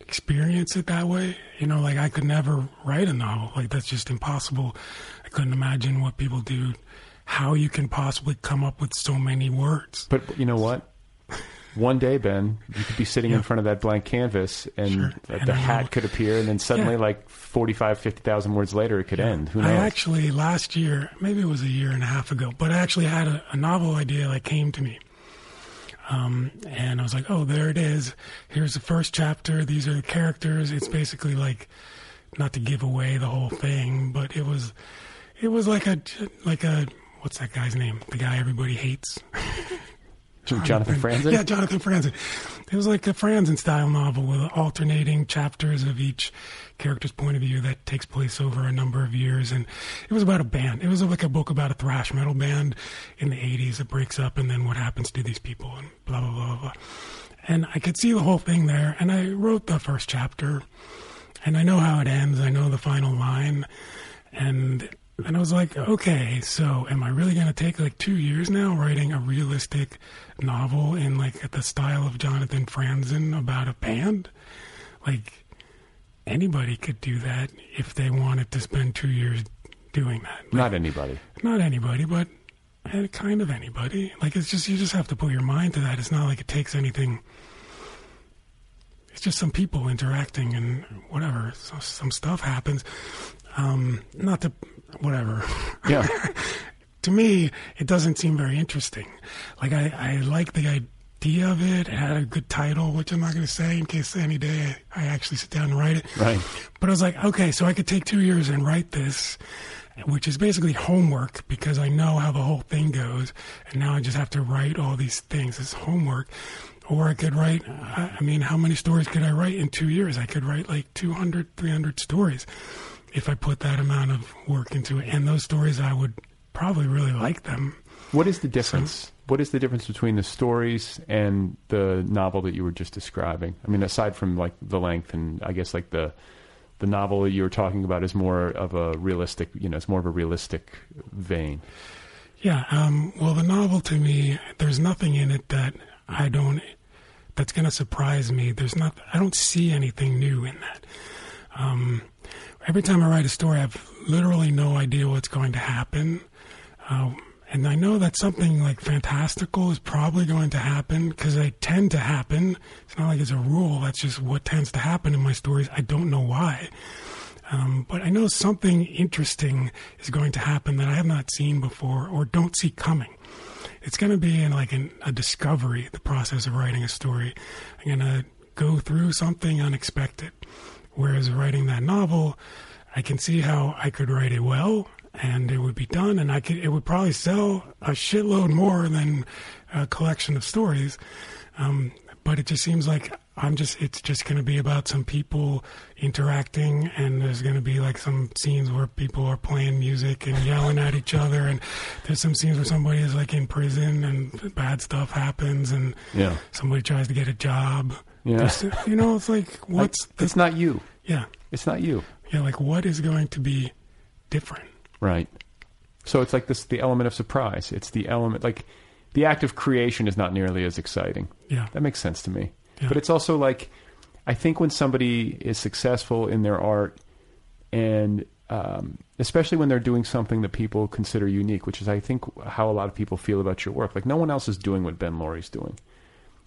experience it that way. You know, like I could never write a novel. Like that's just impossible. I couldn't imagine what people do. How you can possibly come up with so many words. But you know what? One day, Ben, you could be sitting in front of that blank canvas, and Sure. the I hat know. could appear, and then suddenly, Yeah. like 45, 50,000 words later, it could end. Who knows? I actually last year, maybe it was a year and a half ago, but I actually had a, a novel idea that came to me. Um, and I was like, oh, there it is. Here's the first chapter. These are the characters. It's basically like, not to give away the whole thing, but it was, it was like a, like a, what's that guy's name? The guy everybody hates. Jonathan Franzen? Yeah, Jonathan Franzen. It was like a Franzen style novel with alternating chapters of each character's point of view that takes place over a number of years. And it was about a band. It was like a book about a thrash metal band in the 80s that breaks up and then what happens to these people and blah, blah, blah, blah, blah. And I could see the whole thing there. And I wrote the first chapter and I know how it ends. I know the final line. And and I was like, okay, so am I really going to take like two years now writing a realistic novel in like the style of Jonathan Franzen about a band? Like anybody could do that if they wanted to spend two years doing that. Not anybody. Not anybody, but kind of anybody. Like it's just you just have to put your mind to that. It's not like it takes anything. It's just some people interacting and whatever. So some stuff happens. Um, not to whatever. Yeah. to me, it doesn't seem very interesting. Like I, I like the idea of it. It had a good title, which I'm not going to say in case any day I actually sit down and write it. Right. But I was like, okay, so I could take two years and write this, which is basically homework because I know how the whole thing goes, and now I just have to write all these things as homework. Or I could write, I I mean, how many stories could I write in two years? I could write like 200, 300 stories if I put that amount of work into it. And those stories, I would probably really like them. What is the difference? What is the difference between the stories and the novel that you were just describing? I mean, aside from like the length and I guess like the the novel that you were talking about is more of a realistic, you know, it's more of a realistic vein. Yeah. Um, well, the novel to me, there's nothing in it that I don't, that's going to surprise me. There's not, I don't see anything new in that. Um, every time I write a story, I have literally no idea what's going to happen. Um, and I know that something like fantastical is probably going to happen because they tend to happen. It's not like it's a rule. That's just what tends to happen in my stories. I don't know why. Um, but I know something interesting is going to happen that I have not seen before or don't see coming. It's going to be in like an, a discovery, the process of writing a story. I'm going to go through something unexpected. Whereas writing that novel, I can see how I could write it well and it would be done and I could, it would probably sell a shitload more than a collection of stories. Um, but it just seems like I'm just it's just going to be about some people interacting, and there's going to be like some scenes where people are playing music and yelling at each other, and there's some scenes where somebody is like in prison and bad stuff happens, and Yeah. somebody tries to get a job. Yeah. You know, it's like what's Like, it's not you. Yeah, It's not you. yeah, like what is going to be different? Right. So it's like this the element of surprise. It's the element like the act of creation is not nearly as exciting. Yeah. That makes sense to me. Yeah. But it's also like I think when somebody is successful in their art and um, especially when they're doing something that people consider unique, which is I think how a lot of people feel about your work. Like no one else is doing what Ben Loory's doing.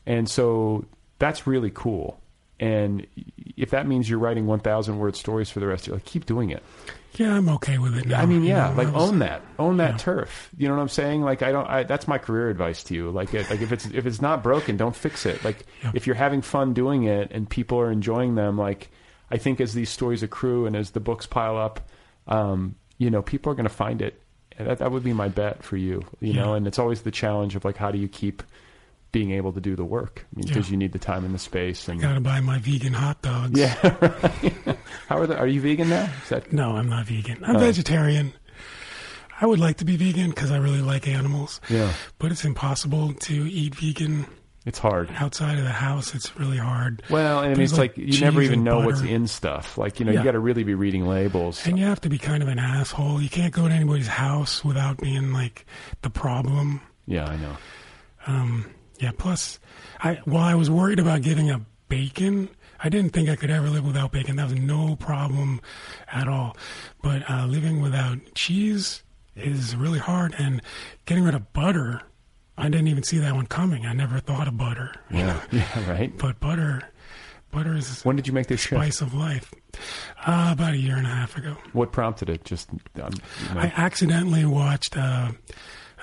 And so that's really cool. And if that means you're writing 1,000 word stories for the rest of your life, keep doing it. Yeah, I'm okay with it now. I mean, you yeah, know, like was- own that, own that Yeah. turf. You know what I'm saying? Like I don't. I, that's my career advice to you. Like, it, like if it's if it's not broken, don't fix it. Like Yeah. if you're having fun doing it and people are enjoying them, like I think as these stories accrue and as the books pile up, um, you know, people are going to find it. That that would be my bet for you. You know, and it's always the challenge of like how do you keep being able to do the work because Yeah. you need the time and the space and Gotta buy my vegan hot dogs. yeah. Right. how are the, Are you vegan now? That No, I'm not vegan. I'm Oh. vegetarian. I would like to be vegan because I really like animals. Yeah. But it's impossible to eat vegan it's hard. outside of the house. It's really hard. Well, and I mean, it's like, like you never even know what's in stuff. Like you know, you got to really be reading labels. And you have to be kind of an asshole. You can't go to anybody's house without being like the problem. yeah, I know. Um, yeah. Plus, I while I was worried about giving up bacon, I didn't think I could ever live without bacon. That was no problem at all. But uh, living without cheese is really hard, and getting rid of butter, I didn't even see that one coming. I never thought of butter. Yeah, yeah, right. But butter, butter is When did you make this shift? spice of life. Uh, about a year and a half ago. What prompted it? Just um, you know, I accidentally watched uh,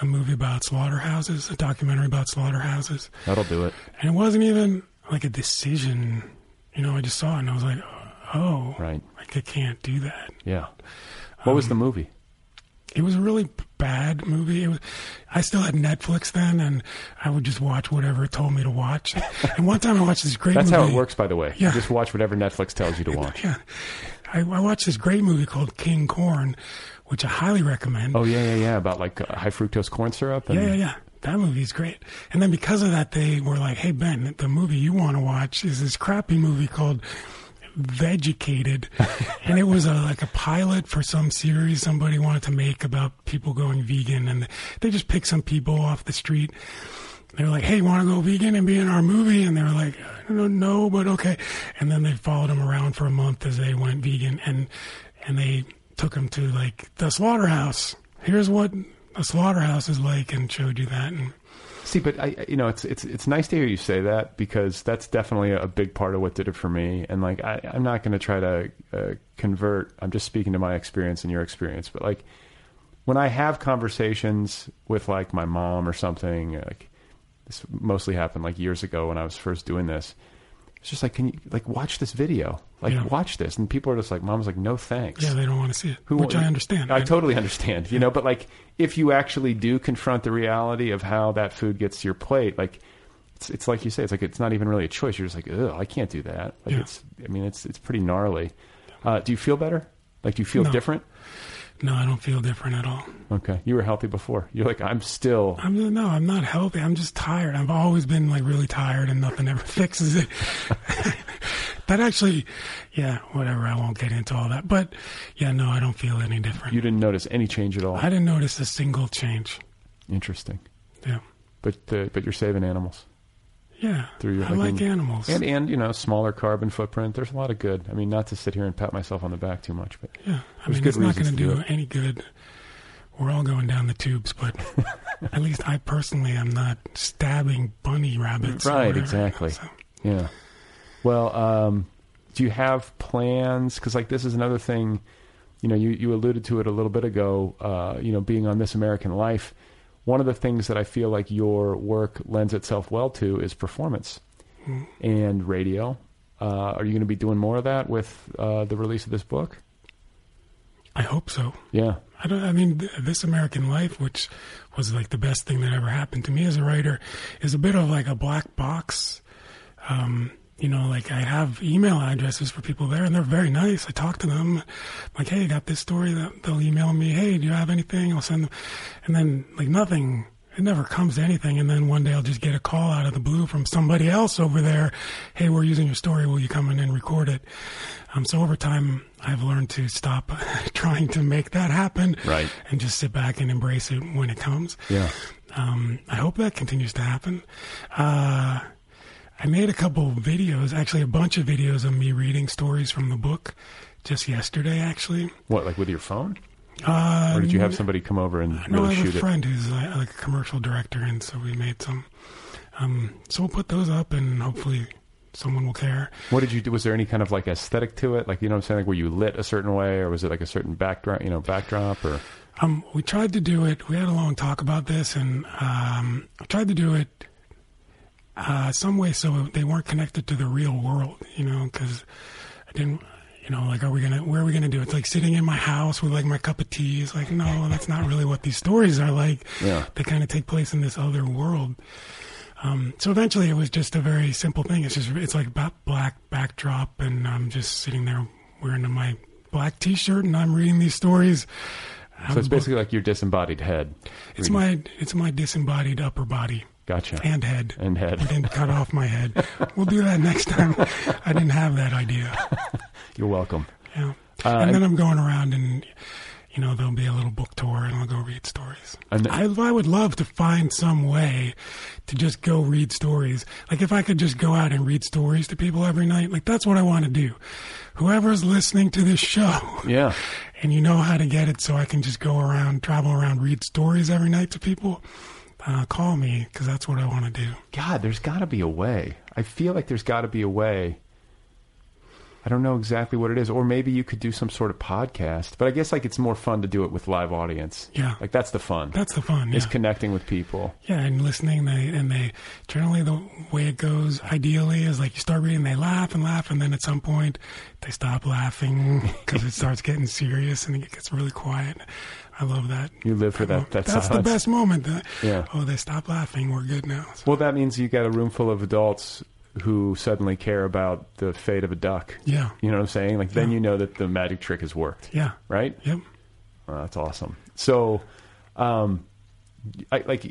a movie about slaughterhouses, a documentary about slaughterhouses. that'll do it. And it wasn't even like a decision. You know, I just saw it and I was like, oh, Right. like I can't do that. Yeah. What was the um, movie? It was a really bad movie. It was, I still had Netflix then, and I would just watch whatever it told me to watch. and one time I watched this great That's movie. how it works, by the way. Yeah. You just watch whatever Netflix tells you to watch. Yeah. I, I watched this great movie called King Corn, which I highly recommend. Oh yeah, yeah, yeah. About like uh, high fructose corn syrup. And, Yeah, yeah, yeah. That movie's great. And then because of that, they were like, "Hey Ben, the movie you want to watch is this crappy movie called Vegucated," and it was a, like a pilot for some series somebody wanted to make about people going vegan, and they just picked some people off the street. They were like, "Hey, want to go vegan and be in our movie?" And they were like, "No, no, but okay." And then they followed them around for a month as they went vegan, and and they took him to like the slaughterhouse. Here's what a slaughterhouse is like, and showed you that. And See, but I, you know, it's it's it's nice to hear you say that because that's definitely a big part of what did it for me. And like, I, I'm not going to try to uh, convert. I'm just speaking to my experience and your experience. But like, when I have conversations with like my mom or something, like this mostly happened like years ago when I was first doing this. It's just like, can you like watch this video? Like, Yeah. watch this, and people are just like, "Mom's like, no thanks." yeah, they don't want to see it, Who which I understand. I totally understand. You know, but like if you actually do confront the reality of how that food gets to your plate, like it's it's like you say, it's like it's not even really a choice. You're just like, ugh, I can't do that. Like Yeah. it's I mean it's it's pretty gnarly. Uh, do you feel better? Like do you feel No. different? No, I don't feel different at all. Okay. You were healthy before. You're like, I'm still I'm no, I'm not healthy. I'm just tired. I've always been like really tired, and nothing ever fixes it. that actually, yeah, whatever. I won't get into all that, but yeah, no, I don't feel any different. you didn't notice any change at all. I didn't notice a single change. Interesting. Yeah, But uh, but you're saving animals. Yeah. Through your I like in- animals. And and you know, smaller carbon footprint. There's a lot of good. I mean, not to sit here and pat myself on the back too much, but Yeah, I mean, it's not going to do do any good. We're all going down the tubes, but at least I personally am not stabbing bunny rabbits. Right, exactly. So, Yeah. Well, um, do you have plans? Because like this is another thing. You know, you you alluded to it a little bit ago. Uh, you know, being on This American Life. One of the things that I feel like your work lends itself well to is performance and radio. Uh, are you going to be doing more of that with uh, the release of this book? I hope so. Yeah. I don't. I mean, this American Life, which was like the best thing that ever happened to me as a writer, is a bit of like a black box. um, you know, like I have email addresses for people there, and they're very nice. I talk to them, like, hey, I got this story. That they'll email me, hey, do you have anything? I'll send them, and then like nothing. It never comes to anything, and then one day I'll just get a call out of the blue from somebody else over there. Hey, we're using your story. Will you come in and record it? Um, so over time, I've learned to stop trying to make that happen, Right. and just sit back and embrace it when it comes. Yeah. Um, I hope that continues to happen. Uh, I made a couple of videos, actually a bunch of videos of me reading stories from the book just yesterday, actually. What, like with your phone? Uh, Or did you have somebody come over and no, really I have shoot a it? friend who's like, like a commercial director, and so we made some. Um, so we'll put those up, and hopefully someone will care. What did you do? Was there any kind of like aesthetic to it? Like, you know what I'm saying? Like, were you lit a certain way or was it like a certain backdrop, you know, backdrop or? Um, we tried to do it. We had a long talk about this, and um, I tried to do it uh, some way so they weren't connected to the real world. You know, because I didn't. You know, like, are we gonna? Where are we gonna do it? It's like sitting in my house with like my cup of tea. It's like, no, that's not really what these stories are like. Yeah. They kind of take place in this other world. Um, so eventually, it was just a very simple thing. It's just it's like ba- black backdrop, and I'm just sitting there wearing my black T-shirt, and I'm reading these stories. So it's basically like your disembodied head. It's reading. my it's my disembodied upper body Gotcha. and head. And head. I didn't cut off my head. We'll do that next time. I didn't have that idea. You're welcome. Yeah. Uh, and then I'm going around and you know there'll be a little book tour and I'll go read stories. And I I would love to find some way to just go read stories. Like if I could just go out and read stories to people every night. Like that's what I want to do. Whoever's listening to this show. Yeah. and you know how to get it so I can just go around, travel around, read stories every night to people, uh, call me because that's what I want to do. God, there's got to be a way. I feel like there's got to be a way. I don't know exactly what it is, or maybe you could do some sort of podcast. But I guess like it's more fun to do it with live audience. Yeah. like that's the fun. That's the fun. is connecting with people. yeah and listening. They and they generally the way it goes ideally is like you start reading, they laugh and laugh, and then at some point they stop laughing because it starts getting serious and it gets really quiet. I love that. You live for that. That That's the best moment. That, Yeah. Oh, they stop laughing. We're good now. So, Well, that means you got a room full of adults who suddenly care about the fate of a duck. yeah. You know what I'm saying? Like then Yeah. you know that the magic trick has worked. Yeah. Right? Yep. Oh, that's awesome. So, um, I, like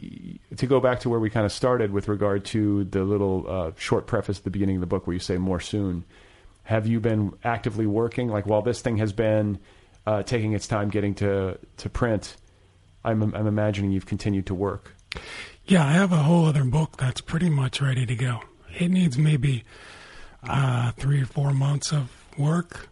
to go back to where we kind of started with regard to the little uh, short preface at the beginning of the book where you say more soon. Have you been actively working? Like while this thing has been uh, taking its time getting to to print, I'm I'm imagining you've continued to work. Yeah, I have a whole other book that's pretty much ready to go. It needs maybe uh, three or four months of work,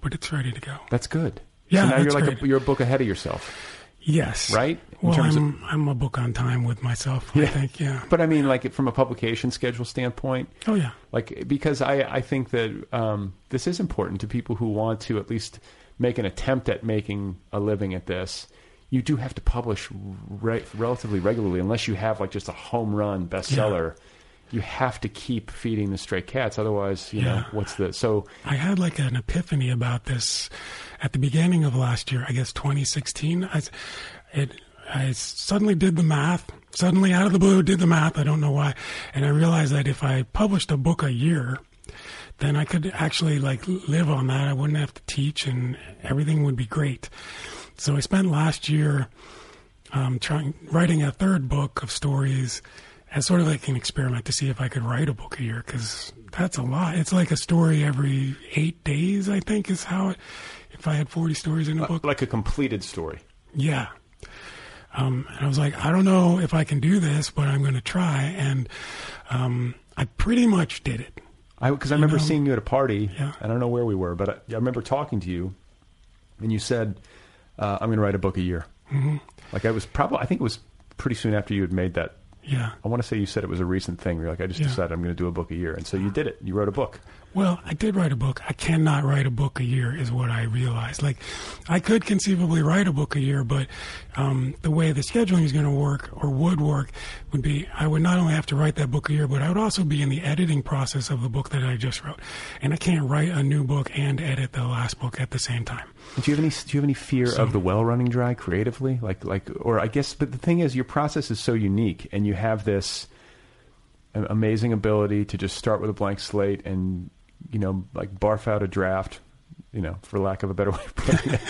but it's ready to go. That's good. Yeah, so now you're like a, you're a book ahead of yourself, Yes. right? In Well, terms I'm I'm a book on time with myself. I Yeah. think. Yeah. but I mean, like from a publication schedule standpoint, Oh yeah. like because I I think that um, this is important to people who want to at least make an attempt at making a living at this. You do have to publish re- relatively regularly, unless you have like just a home run bestseller. You have to keep feeding the stray cats, otherwise, you know what's the so I had like an epiphany about this at the beginning of last year. I guess 2016. I, it, I suddenly did the math. Suddenly, out of the blue, did the math. I don't know why, and I realized that if I published a book a year, then I could actually like live on that. I wouldn't have to teach, and everything would be great. So I spent last year um, trying writing a third book of stories as sort of like an experiment to see if I could write a book a year because that's a lot. It's like a story every eight days. I think is how it. If I had forty stories in a book, like a completed story. yeah. Um, and I was like, I don't know if I can do this, but I'm going to try. And um, I pretty much did it. I because I remember know? seeing you at a party. Yeah. I don't know where we were, but I, I remember talking to you, and you said, uh, "I'm going to write a book a year." Mm-hmm. Like I was probably, I think it was pretty soon after you had made that. Yeah. I want to say you said it was a recent thing. You're like, I just Yeah. decided I'm going to do a book a year, and so you did it. You wrote a book. Well, I did write a book. I cannot write a book a year, is what I realized. Like, I could conceivably write a book a year, but um, the way the scheduling is going to work or would work would be I would not only have to write that book a year, but I would also be in the editing process of the book that I just wrote. And I can't write a new book and edit the last book at the same time. Do you have any? Do you have any fear of the well running dry creatively? Like, like, or I guess, but the thing is, your process is so unique, and you have this. amazing ability to just start with a blank slate and you know like barf out a draft, you know, for lack of a better way of putting it.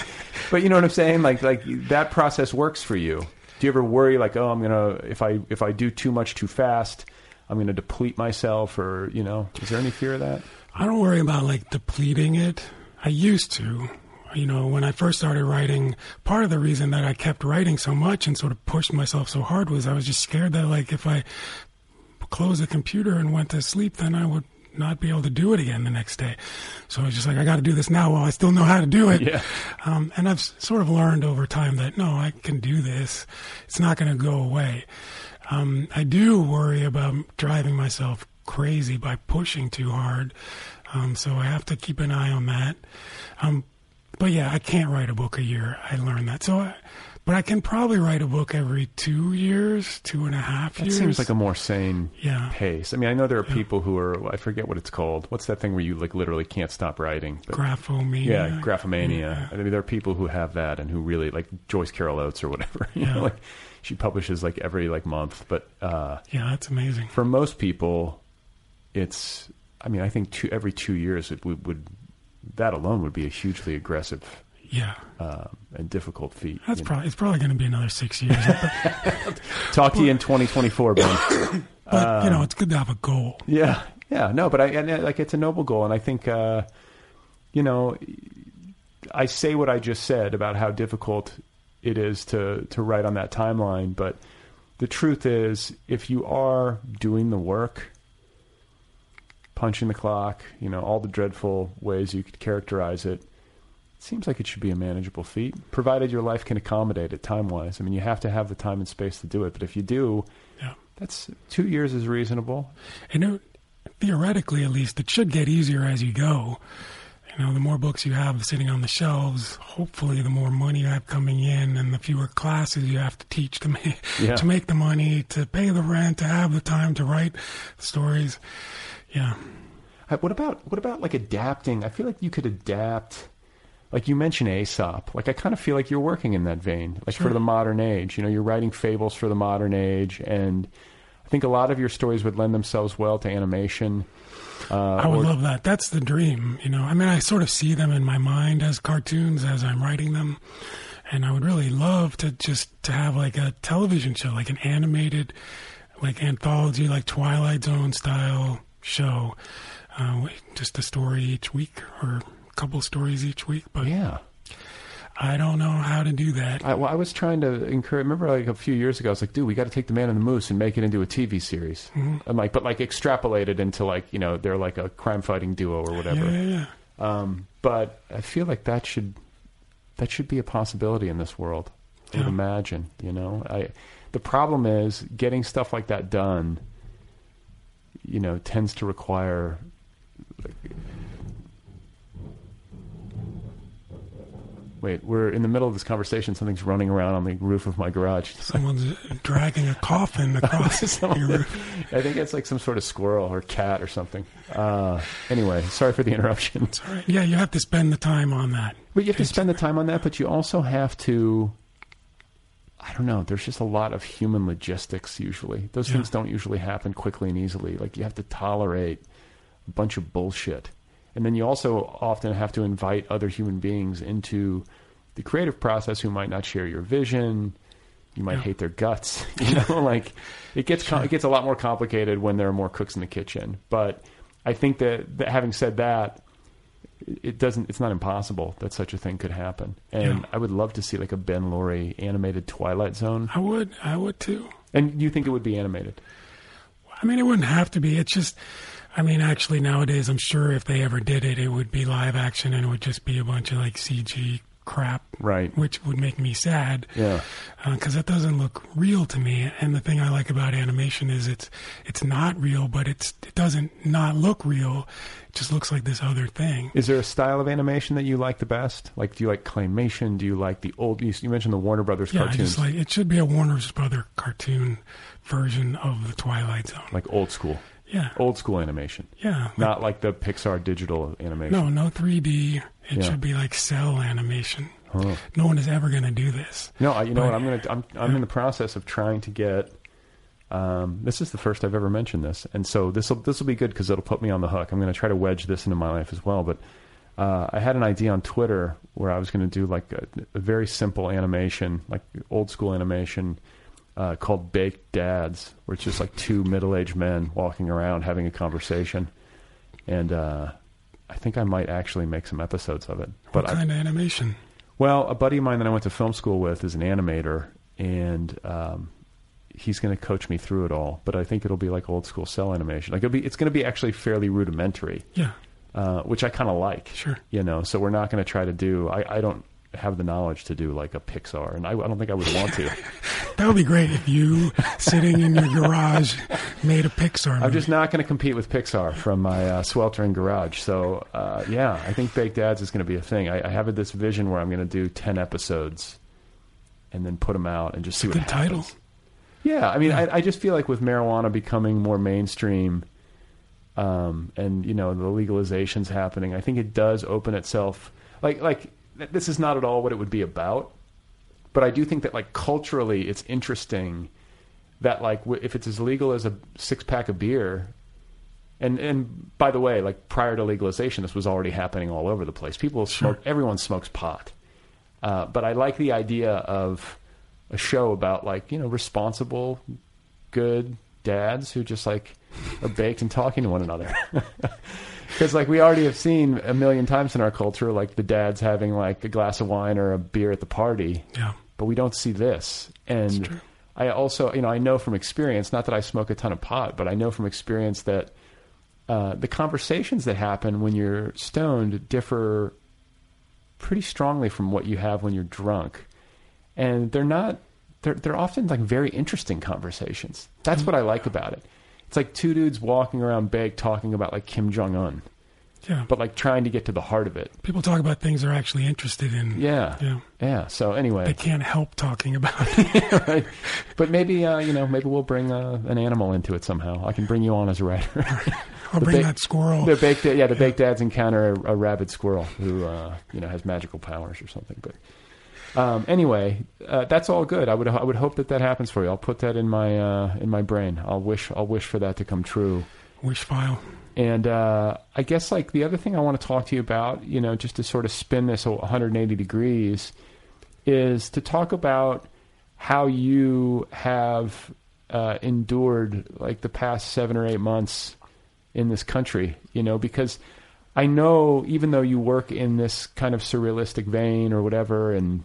but you know what I'm saying? Like like that process works for you. Do you ever worry like, oh, I'm gonna if I if I do too much too fast, I'm gonna deplete myself, or you know, is there any fear of that? I don't worry about like depleting it. I used to. You know, when I first started writing, part of the reason that I kept writing so much and sort of pushed myself so hard was I was just scared that like if I closed the computer and went to sleep, then I would not be able to do it again the next day. So I was just like, I got to do this now while I still know how to do it. Yeah. Um, and I've sort of learned over time that no, I can do this. It's not going to go away. Um, I do worry about driving myself crazy by pushing too hard. Um, so I have to keep an eye on that. Um, but yeah, I can't write a book a year. I learned that. So, I, but I can probably write a book every two years, two and a half years. That seems like a more sane Yeah. pace. I mean, I know there are people who are I forget what it's called. What's that thing where you like literally can't stop writing? But- graphomania. Yeah, graphomania. I mean, there are people who have that and who really like Joyce Carol Oates or whatever. You Yeah. know, like she publishes like every like month, but uh, Yeah, that's amazing. for most people, it's. I mean, I think two every two years it would, would that alone would be a hugely aggressive Yeah, um, and difficult feat. that's you know. probably it's probably going to be another six years. Talk to you in 2024, Ben. but, you know, it's good to have a goal. Yeah, yeah, no, but I and, uh, like it's a noble goal, and I think uh, you know, I say what I just said about how difficult it is to to write on that timeline, but the truth is, if you are doing the work, punching the clock, you know, all the dreadful ways you could characterize it. Seems like it should be a manageable feat, provided your life can accommodate it time wise. I mean, you have to have the time and space to do it, but if you do, Yeah. that's two years is reasonable. And it, theoretically, at least, it should get easier as you go. You know, the more books you have sitting on the shelves, hopefully, the more money you have coming in, and the fewer classes you have to teach to make Yeah. to make the money, to pay the rent, to have the time to write stories. Yeah, Uh, What about what about like adapting? I feel like you could adapt. Like you mentioned Aesop. Like I kind of feel like you're working in that vein, like for the modern age. You know, you're writing fables for the modern age, and I think a lot of your stories would lend themselves well to animation. Uh, I would or- love that. That's the dream. You know, I mean, I sort of see them in my mind as cartoons as I'm writing them, and I would really love to just to have like a television show, like an animated, like anthology, like Twilight Zone style show, uh, just a story each week or couple stories each week. But yeah. I don't know how to do that. I, well, I was trying to encourage. Remember, like a few years ago, I was like, "Dude, we got to take the Man and the Moose and make it into a TV series." Mhm. I'm like, but like extrapolate it into like you know they're like a crime fighting duo or whatever. Yeah, yeah, yeah. Um, but I feel like that should that should be a possibility in this world. I would imagine. You know, I the problem is getting stuff like that done. You know, tends to require. Wait, we're in the middle of this conversation. Something's running around on the roof of my garage. Someone's dragging a coffin across your roof. I think it's like some sort of squirrel or cat or something. Uh, anyway, sorry for the interruption. Right. Yeah, you have to spend the time on that. But you have to spend the time on that, but you also have to. I don't know. There's just a lot of human logistics usually. Those Yeah. things don't usually happen quickly and easily. Like you have to tolerate a bunch of bullshit. And then you also often have to invite other human beings into the creative process who might not share your vision. You might Yeah. hate their guts. You know, like it gets com- it gets a lot more complicated when there are more cooks in the kitchen. But I think that, that having said that, it doesn't it's not impossible that such a thing could happen and Yeah. i would love to see like a ben loory animated twilight zone I would, I would too. and you think it would be animated I mean, it wouldn't have to be. It's just, I mean, actually, nowadays, I'm sure if they ever did it, it would be live action and it would just be a bunch of like CG crap, right which would make me sad yeah uh, because that doesn't look real to me. And the thing I like about animation is it's it's not real, but it's it doesn't not look real. It just looks like this other thing. is there a style of animation that you like the best like do you like claymation do you like the old you, you mentioned the warner brothers Yeah, I cartoons just like it should be a Warner Brother cartoon version of the Twilight Zone. like old school Yeah, old school animation yeah. not like the pixar digital animation No, no 3D. It Yeah. should be like cel animation. Huh. No one is ever going to do this. No, I, you know But- what? I'm gonna. I'm. I'm in the process of trying to get Um, this is the first I've ever mentioned this, and so this will this will be good because it'll put me on the hook. I'm going to try to wedge this into my life as well. But uh, I had an idea on Twitter where I was going to do like a, a very simple animation, like old school animation, uh, called Baked Dads, where it's just like two middle aged men walking around having a conversation, and uh, I think I might actually make some episodes of it. What But I, kind of animation? well, a buddy of mine that I went to film school with is an animator, and um, he's going to coach me through it all. But I think it'll be like old school cel animation. Like it'll be, it's going to be actually fairly rudimentary, Yeah. uh, which I kind of like. Sure. You know, so we're not going to try to do. I, I don't have the knowledge to do like a Pixar, and I, I don't think I would want to. That would be great if you, sitting in your garage, made a Pixar movie. I'm just not going to compete with Pixar from my uh, sweltering garage. So uh, yeah, I think Baked Dads is going to be a thing. I, I have this vision where I'm going to do ten episodes, and then put them out and just see what Good happens. title. Yeah, I mean, I, I just feel like with marijuana becoming more mainstream, um, and you know the legalizations happening, I think it does open itself. Like, like this is not at all what it would be about, but I do think that like culturally, it's interesting that like if it's as legal as a six pack of beer. And and by the way, like prior to legalization, this was already happening all over the place. People smoke. Everyone smokes pot. Uh, but I like the idea of a show about like you know responsible, good dads who just like are baked and talking to one another. Because like we already have seen a million times in our culture, like the dads having like a glass of wine or a beer at the party. Yeah. But we don't see this. And I also, you know, I know from experience, not that I smoke a ton of pot, but I know from experience that uh, the conversations that happen when you're stoned differ pretty strongly from what you have when you're drunk. And they're not they're they're often like very interesting conversations. That's what I like about it. It's like two dudes walking around baked talking about like Kim Jong Un. Yeah. But like trying to get to the heart of it. People talk about things they're actually interested in. Yeah. Yeah. Yeah. So anyway, They can't help talking about it. right. But maybe uh, you know, maybe we'll bring uh, an animal into it somehow. I can bring you on as a writer. I'll The bring ba- that squirrel. The baked, yeah, the baked dads encounter a, a rabid squirrel who, uh, you know, has magical powers or something. But um, anyway, uh, that's all good. I would, I would hope that that happens for you. I'll put that in my, uh, in my brain. I'll wish, I'll wish for that to come true. Wish file. And uh, I guess like the other thing I want to talk to you about, you know, just to sort of spin this 180 degrees, is to talk about how you have uh, endured like the past seven or eight months in this country. You know, because I know even though you work in this kind of surrealistic vein or whatever, and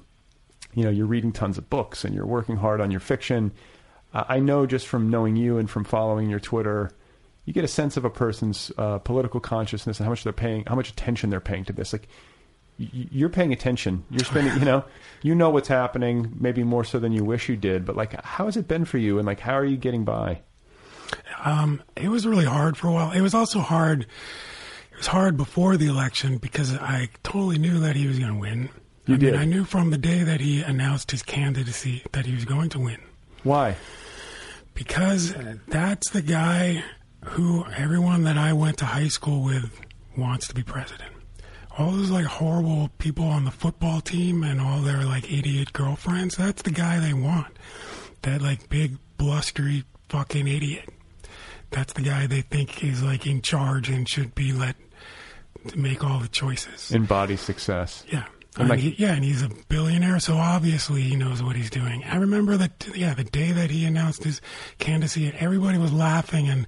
you know you're reading tons of books and you're working hard on your fiction. Uh, I know just from knowing you and from following your Twitter you get a sense of a person's uh, political consciousness and how much they're paying, how much attention they're paying to this. Like y- you're paying attention, you're spending, you know, you know what's happening, maybe more so than you wish you did. But like, how has it been for you, and like, how are you getting by? Um, it was really hard for a while. It was also hard. It was hard before the election because I totally knew that he was going to win. You I did. Mean, I knew from the day that he announced his candidacy that he was going to win. Why? Because that's the guy who everyone that I went to high school with wants to be president. All those like horrible people on the football team and all their like idiot girlfriends, that's the guy they want. That like big blustery fucking idiot. That's the guy they think is like in charge and should be let to make all the choices. Embody success. Yeah. And I uh, like- he- yeah, and he's a billionaire, so obviously he knows what he's doing. I remember that, yeah, the day that he announced his candidacy, everybody was laughing. And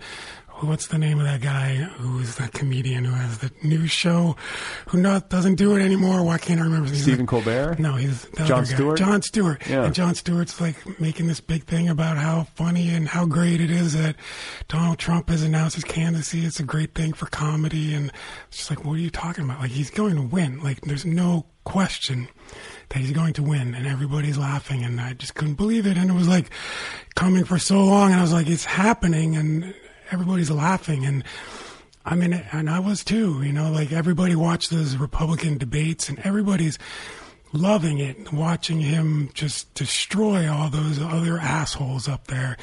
what's the name of that guy who is the comedian who has the news show, who not doesn't do it anymore? Why can't I remember? his name? Stephen Colbert? No, he's other. Stewart? Jon Stewart. Yeah. And Jon Stewart's like making this big thing about how funny and how great it is that Donald Trump has announced his candidacy. It's a great thing for comedy. And it's just like, what are you talking about? Like, he's going to win. Like, there's no question that he's going to win. And everybody's laughing. And I just couldn't believe it. And it was like coming for so long. And I was like, it's happening. And everybody's laughing. And I mean, and I was too, you know, like everybody watched those Republican debates and everybody's loving it, watching him just destroy all those other assholes up there.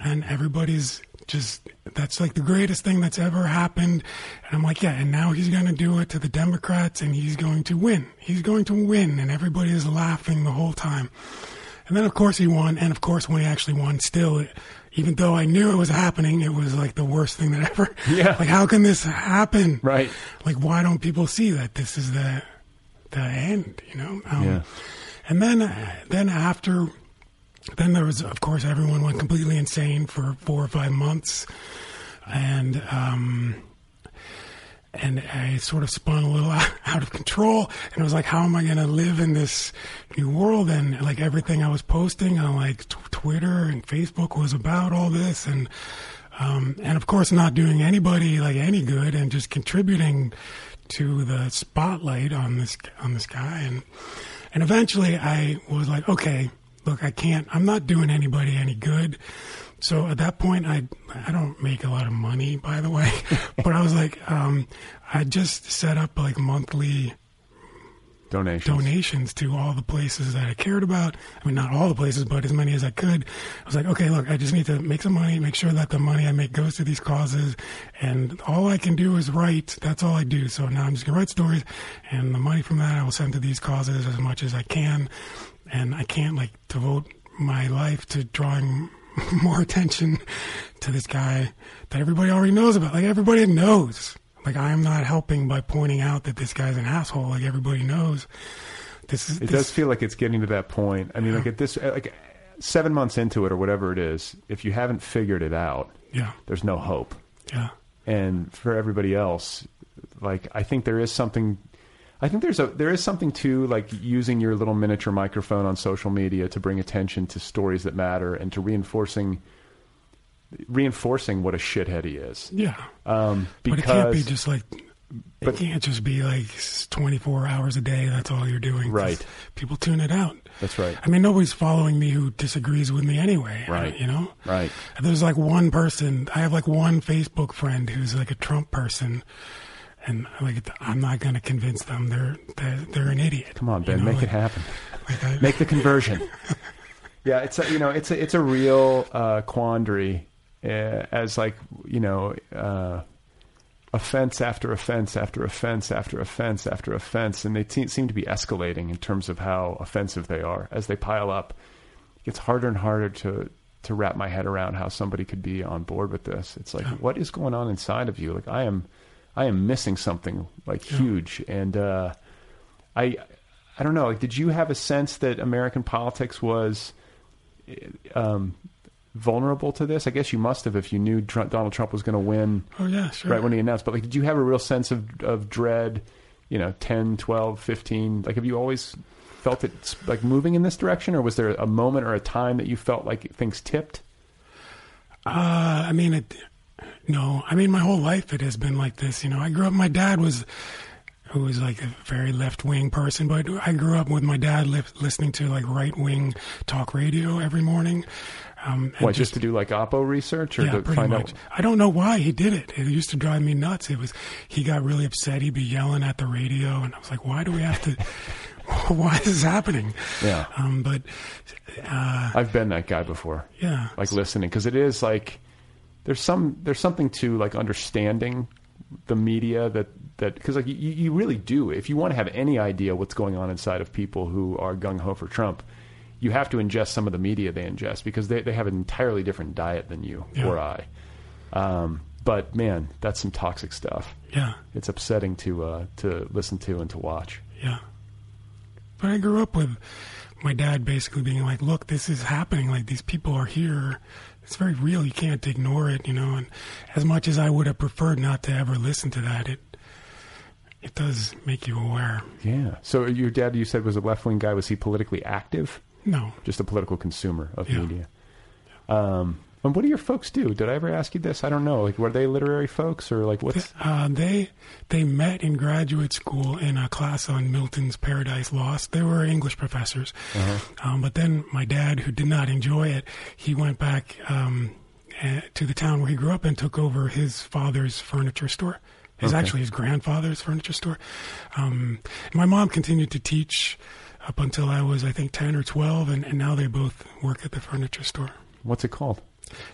And everybody's just, that's like the greatest thing that's ever happened. And I'm like, yeah, and now he's going to do it to the Democrats and he's going to win. He's going to win. And everybody is laughing the whole time. And then, of course, he won. And of course, when he actually won, still, even though I knew it was happening, it was like the worst thing that ever. Yeah. Like, how can this happen? Right. Like, why don't people see that this is the the end? You know. Um, Yeah. And then, then after, then there was, of course, everyone went completely insane for four or five months, and um, and I sort of spun a little out of control. And it was like, how am I going to live in this new world? And like everything I was posting on like t- Twitter and Facebook was about all this, and um, and of course not doing anybody like any good, and just contributing to the spotlight on this on this guy. And and eventually I was like, okay, look, I can't. I'm not doing anybody any good. So at that point, I I don't make a lot of money, by the way, but I was like, um, I just set up like monthly Donations. donations to all the places that I cared about. I mean, not all the places, but as many as I could. I was like, okay, look, I just need to make some money, make sure that the money I make goes to these causes, and all I can do is write. That's all I do. So now I'm just gonna write stories, and the money from that I will send to these causes as much as I can. And I can't like devote my life to drawing more attention to this guy that everybody already knows about. Like everybody knows. Like I am not helping by pointing out that this guy's an asshole. Like everybody knows. This is It this, does feel like it's getting to that point. I mean, like at this, like seven months into it or whatever it is, if you haven't figured it out, Yeah, there's no hope. yeah, And for everybody else, like I think there is something. I think there's a there is something to like using your little miniature microphone on social media to bring attention to stories that matter and to reinforcing reinforcing what a shithead he is. yeah. Um, but because it can't be just like. It can't just be like 24 hours a day. That's all you're doing. Right. People tune it out. that's right, I mean, nobody's following me who disagrees with me anyway. Right. You know. right. There's like one person. I have like one Facebook friend who's like a Trump person, and like I'm not going to convince them they're they're, they're an idiot. Come on, you Ben, know, make like- it happen. like I- make the conversion. yeah, it's a, you know it's a it's a real uh, quandary uh, as like you know uh, offense after offense after offense after offense after offense, and they te- seem to be escalating in terms of how offensive they are as they pile up. It gets harder and harder to to wrap my head around how somebody could be on board with this. It's like what is going on inside of you? Like I am I am missing something like huge and. uh I I don't know. Like, did you have a sense that American politics was um, vulnerable to this? I guess you must have if you knew Trump, Donald Trump was going to win oh yeah, sure. right when he announced. But like, did you have a real sense of of dread? You know, 10, 12, 15? Like, have you always felt it like moving in this direction, or was there a moment or a time that you felt like things tipped? Uh, I mean, it, no, I mean, my whole life it has been like this. You know, I grew up. My dad was, who was like a very left wing person, but I grew up with my dad li- listening to like right wing talk radio every morning. Um, and What, just to do like Oppo research, or yeah, to pretty find much. out? I don't know why he did it. It used to drive me nuts. It was he got really upset. He'd be yelling at the radio, and I was like, "Why do we have to? why is this happening?" Yeah, Um, but I've been that guy before. yeah, like listening because it is like there's some there's something to like understanding the media that that because like you, you really do if you want to have any idea what's going on inside of people who are gung ho for Trump, you have to ingest some of the media they ingest because they they have an entirely different diet than you Yeah. or I. Um, but man, that's some toxic stuff. yeah. It's upsetting to uh, to listen to and to watch. Yeah. But I grew up with my dad basically being like, look, this is happening. Like, these people are here. It's very real. You can't ignore it, you know. And as much as I would have preferred not to ever listen to that, it it does make you aware. Yeah. So your dad, you said, was a left wing guy. Was he politically active? No. just a political consumer of Yeah. media. Um, and what do your folks do? Did I ever ask you this? I don't know. Like, were they literary folks or like what's? Uh, they they met in graduate school in a class on Milton's Paradise Lost. They were English professors, um, but then my dad, who did not enjoy it, he went back um, eh, to the town where he grew up and took over his father's furniture store. His Okay. actually his grandfather's furniture store. Um, my mom continued to teach up until I was I think ten or twelve, and, and now they both work at the furniture store. What's it called?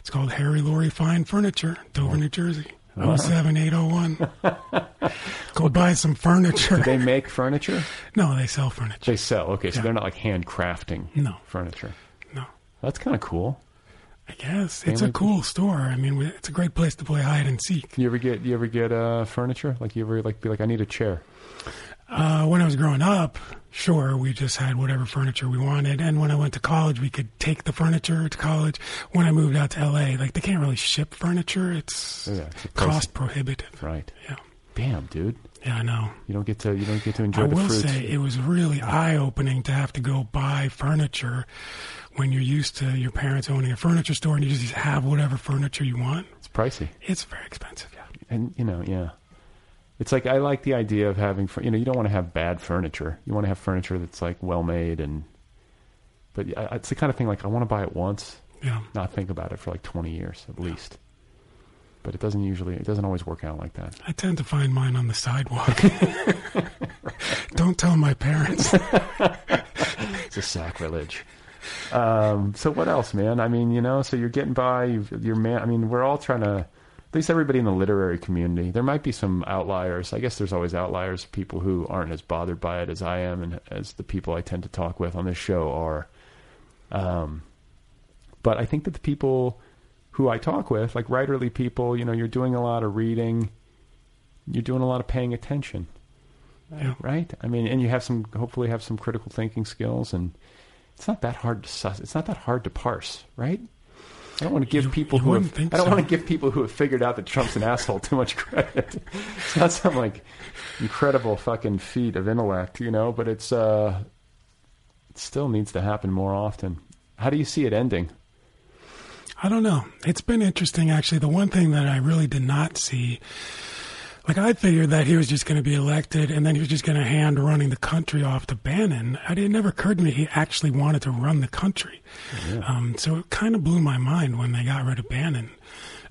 It's called Harry Loory Fine Furniture, Dover, New Jersey. 07801. Go buy some furniture. Do they make furniture? No, they sell furniture. They sell. Okay, so Yeah. they're not like handcrafting No. furniture. No. That's kind of cool. I guess it's a cool store. I mean, it's a great place to play hide and seek. You ever get you ever get uh, furniture? Like you ever like be like I need a chair. Uh, when I was growing up, sure, we just had whatever furniture we wanted. And when I went to college, we could take the furniture to college. When I moved out to LA, like they can't really ship furniture. It's Yeah, cost prohibitive. Right. Yeah. Damn, dude. Yeah, I know. You don't get to you don't get to enjoy I will fruits. say it was really eye opening to have to go buy furniture when you're used to your parents owning a furniture store and you just have whatever furniture you want. It's pricey. It's very expensive. Yeah. and you know, yeah, it's like I like the idea of having, you know, you don't want to have bad furniture. You want to have furniture that's like well made and, but it's the kind of thing like I want to buy it once, Yeah. not think about it for like twenty years at least. But it doesn't usually, it doesn't always work out like that. I tend to find mine on the sidewalk. Don't tell my parents. It's a sacrilege. Um, so what else, man? I mean, you know, so you're getting by. You've, you're man. I mean, we're all trying to. At least everybody in the literary community. There might be some outliers. I guess there's always outliers. People who aren't as bothered by it as I am, and as the people I tend to talk with on this show are. Um, but I think that the people who I talk with, like writerly people, you know, you're doing a lot of reading. You're doing a lot of paying attention Yeah. right? I mean, and you have some, hopefully, have some critical thinking skills, and it's not that hard to suss. It's not that hard to parse, right? I don't want to give You- people you who have, think I don't so. want to give people who have figured out that Trump's an asshole too much credit. it's not some like incredible fucking feat of intellect, you know, but it's uh, it still needs to happen more often. How do you see it ending? I don't know. It's been interesting, actually. The one thing that I really did not see, like I figured that he was just going to be elected and then he was just going to hand running the country off to Bannon. I- It never occurred to me he actually wanted to run the country. Um, so it kind of blew my mind when they got rid of Bannon.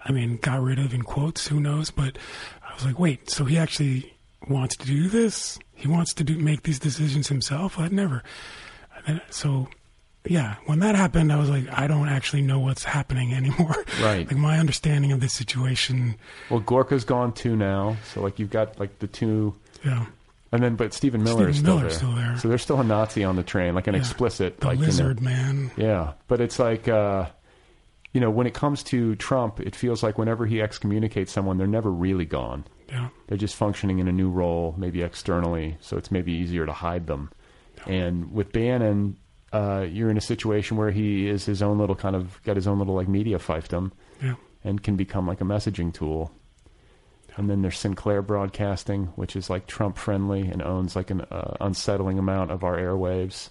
I mean, got rid of in quotes, who knows? But I was like, wait, so he actually wants to do this? He wants to do make these decisions himself? I'd never. and So yeah, when that happened, I was like, I don't actually know what's happening anymore. Right. Like my understanding of this situation. Well, Gorka's gone too now, so like you've got like the two Yeah. And then, but Stephen Miller is still Miller's there. still there. So there's still a Nazi on the train, like an Yeah. explicit, The like lizard you know, man. Yeah, but it's like, uh, you know, when it comes to Trump, it feels like whenever he excommunicates someone, they're never really gone. Yeah. They're just functioning in a new role, maybe externally, so it's maybe easier to hide them. And with Bannon, uh, you're in a situation where he is his own little kind of got his own little like media fiefdom, Yeah. and can become like a messaging tool. And then there's Sinclair Broadcasting, which is like Trump friendly and owns like an uh, unsettling amount of our airwaves.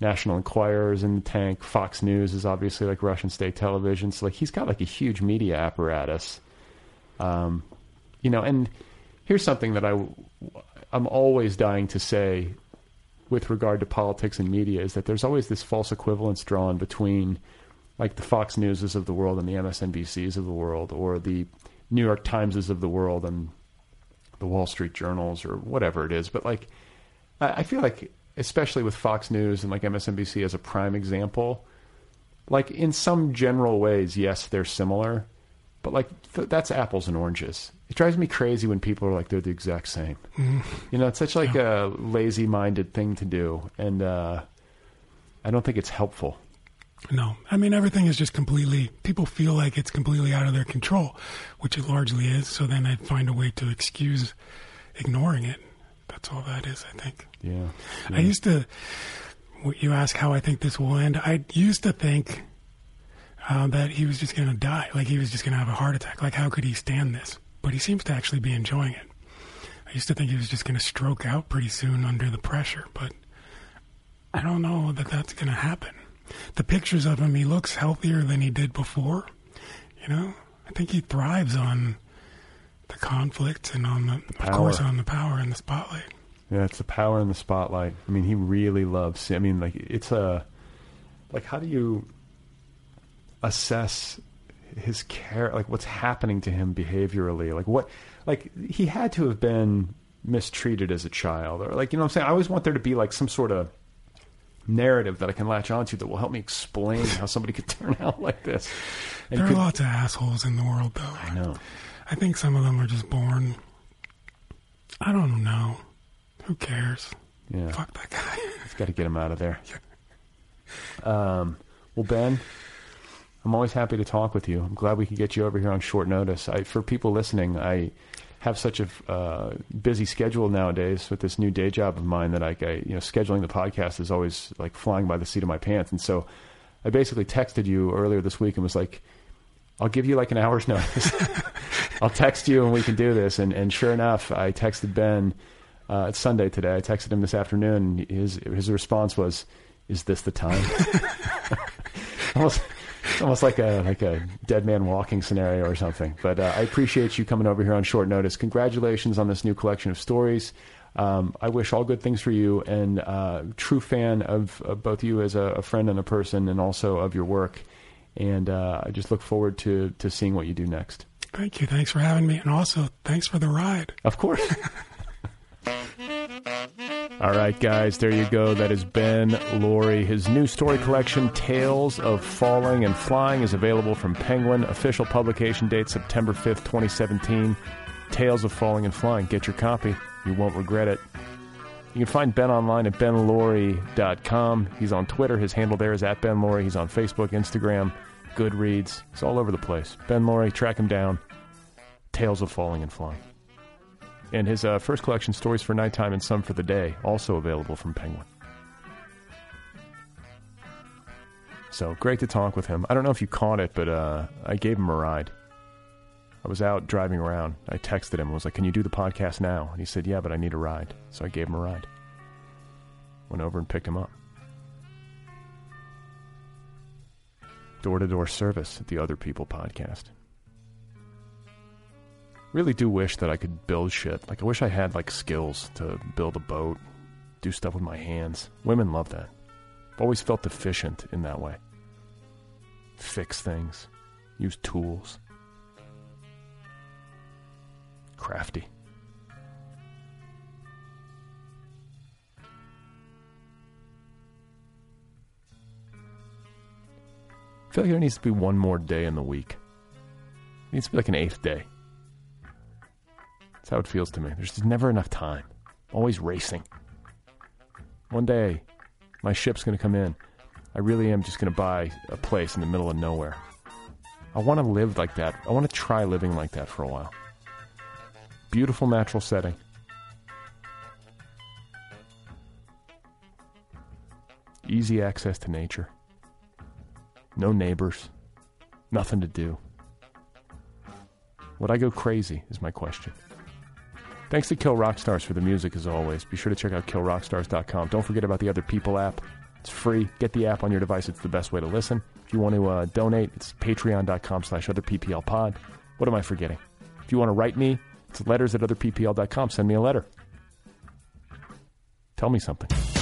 National Enquirer is in the tank. Fox News is obviously like Russian state television. So like he's got like a huge media apparatus. Um, you know, and here's something that I I'm always dying to say with regard to politics and media is that there's always this false equivalence drawn between like the Fox Newses of the world and the MSNBCs of the world, or the New York Timeses of the world and the Wall Street Journals, or whatever it is. But like, I feel like, especially with Fox News and like MSNBC as a prime example, like in some general ways, yes, they're similar, but like th- that's apples and oranges. It drives me crazy when people are like they're the exact same. You know, it's such like a lazy-minded thing to do, and uh, I don't think it's helpful. No, I mean everything is just completely. People feel like it's completely out of their control, which it largely is. So then I'd find a way to excuse ignoring it. That's all that is, I think. Yeah. I used to. You ask how I think this will end. I used to think uh, that he was just going to die, like he was just going to have a heart attack. Like how could he stand this? But he seems to actually be enjoying it. I used to think he was just going to stroke out pretty soon under the pressure, but I don't know that that's going to happen. The pictures of him, he looks healthier than he did before. You know, I think he thrives on the conflict and on the, of power. course, on the power and the spotlight. Yeah, it's the power in the spotlight. I mean, he really loves. I mean, like it's a like how do you assess his care? Like what's happening to him behaviorally? Like what? Like he had to have been mistreated as a child, or like you know what I'm saying. I always want there to be like some sort of narrative that I can latch onto that will help me explain how somebody could turn out like this. And There are could- lots of assholes in the world, though. I know. I think some of them are just born. I don't know. Who cares? Yeah. Fuck that guy. It's got to get him out of there. Um, well, Ben, I'm always happy to talk with you. I'm glad we could get you over here on short notice. I, for people listening, I have such a uh, busy schedule nowadays with this new day job of mine that I, I, you know, scheduling the podcast is always like flying by the seat of my pants. And so, I basically texted you earlier this week and was like, "I'll give you like an hour's notice. I'll text you and we can do this." And and sure enough, I texted Ben. Uh, it's Sunday today. I texted him this afternoon. His his response was, "Is this the time?" almost, almost like a like a dead man walking scenario or something. But uh, I appreciate you coming over here on short notice. Congratulations on this new collection of stories. Um, I wish all good things for you, and uh, true fan of, of, both you as a, a, friend and a person, and also of your work. And uh, I just look forward to to seeing what you do next. Thank you. Thanks for having me, and also thanks for the ride. Of course. All right, guys, there you go. That is Ben Loory. His new story collection, Tales of Falling and Flying, is available from Penguin. Official publication date September 5th, 2017. Tales of Falling and Flying. Get your copy. You won't regret it. You can find Ben online at benloory.com. He's on Twitter. His handle there is at Ben Loory. He's on Facebook, Instagram, Goodreads. He's all over the place. Ben Loory, track him down. Tales of Falling and Flying. And his uh, first collection, Stories for Nighttime and Some for the Day, also available from Penguin. So great to talk with him. I don't know if you caught it, but uh, I gave him a ride. I was out driving around. I texted him and was like, Can you do the podcast now? And he said, Yeah, but I need a ride. So I gave him a ride. Went over and picked him up. Door to door service at the Other People podcast really do wish that I could build shit. Like I wish I had like skills to build a boat, do stuff with my hands. Women love that. I've always felt deficient in that way. Fix things, use tools. Crafty. I feel like there needs to be one more day in the week. It needs to be like an eighth day. That's how it feels to me. There's just never enough time. Always racing. One day, my ship's going to come in. I really am just going to buy a place in the middle of nowhere. I want to live like that. I want to try living like that for a while. Beautiful natural setting. Easy access to nature. No neighbors. Nothing to do. Would I go crazy, is my question. Thanks to Kill Rock Stars for the music, as always. Be sure to check out killrockstars.com. Don't forget about the Other People app. It's free. Get the app on your device. It's the best way to listen. If you want to uh, donate, it's patreon.com slash otherpplpod. What am I forgetting? If you want to write me, it's letters at otherppl.com. Send me a letter. Tell me something.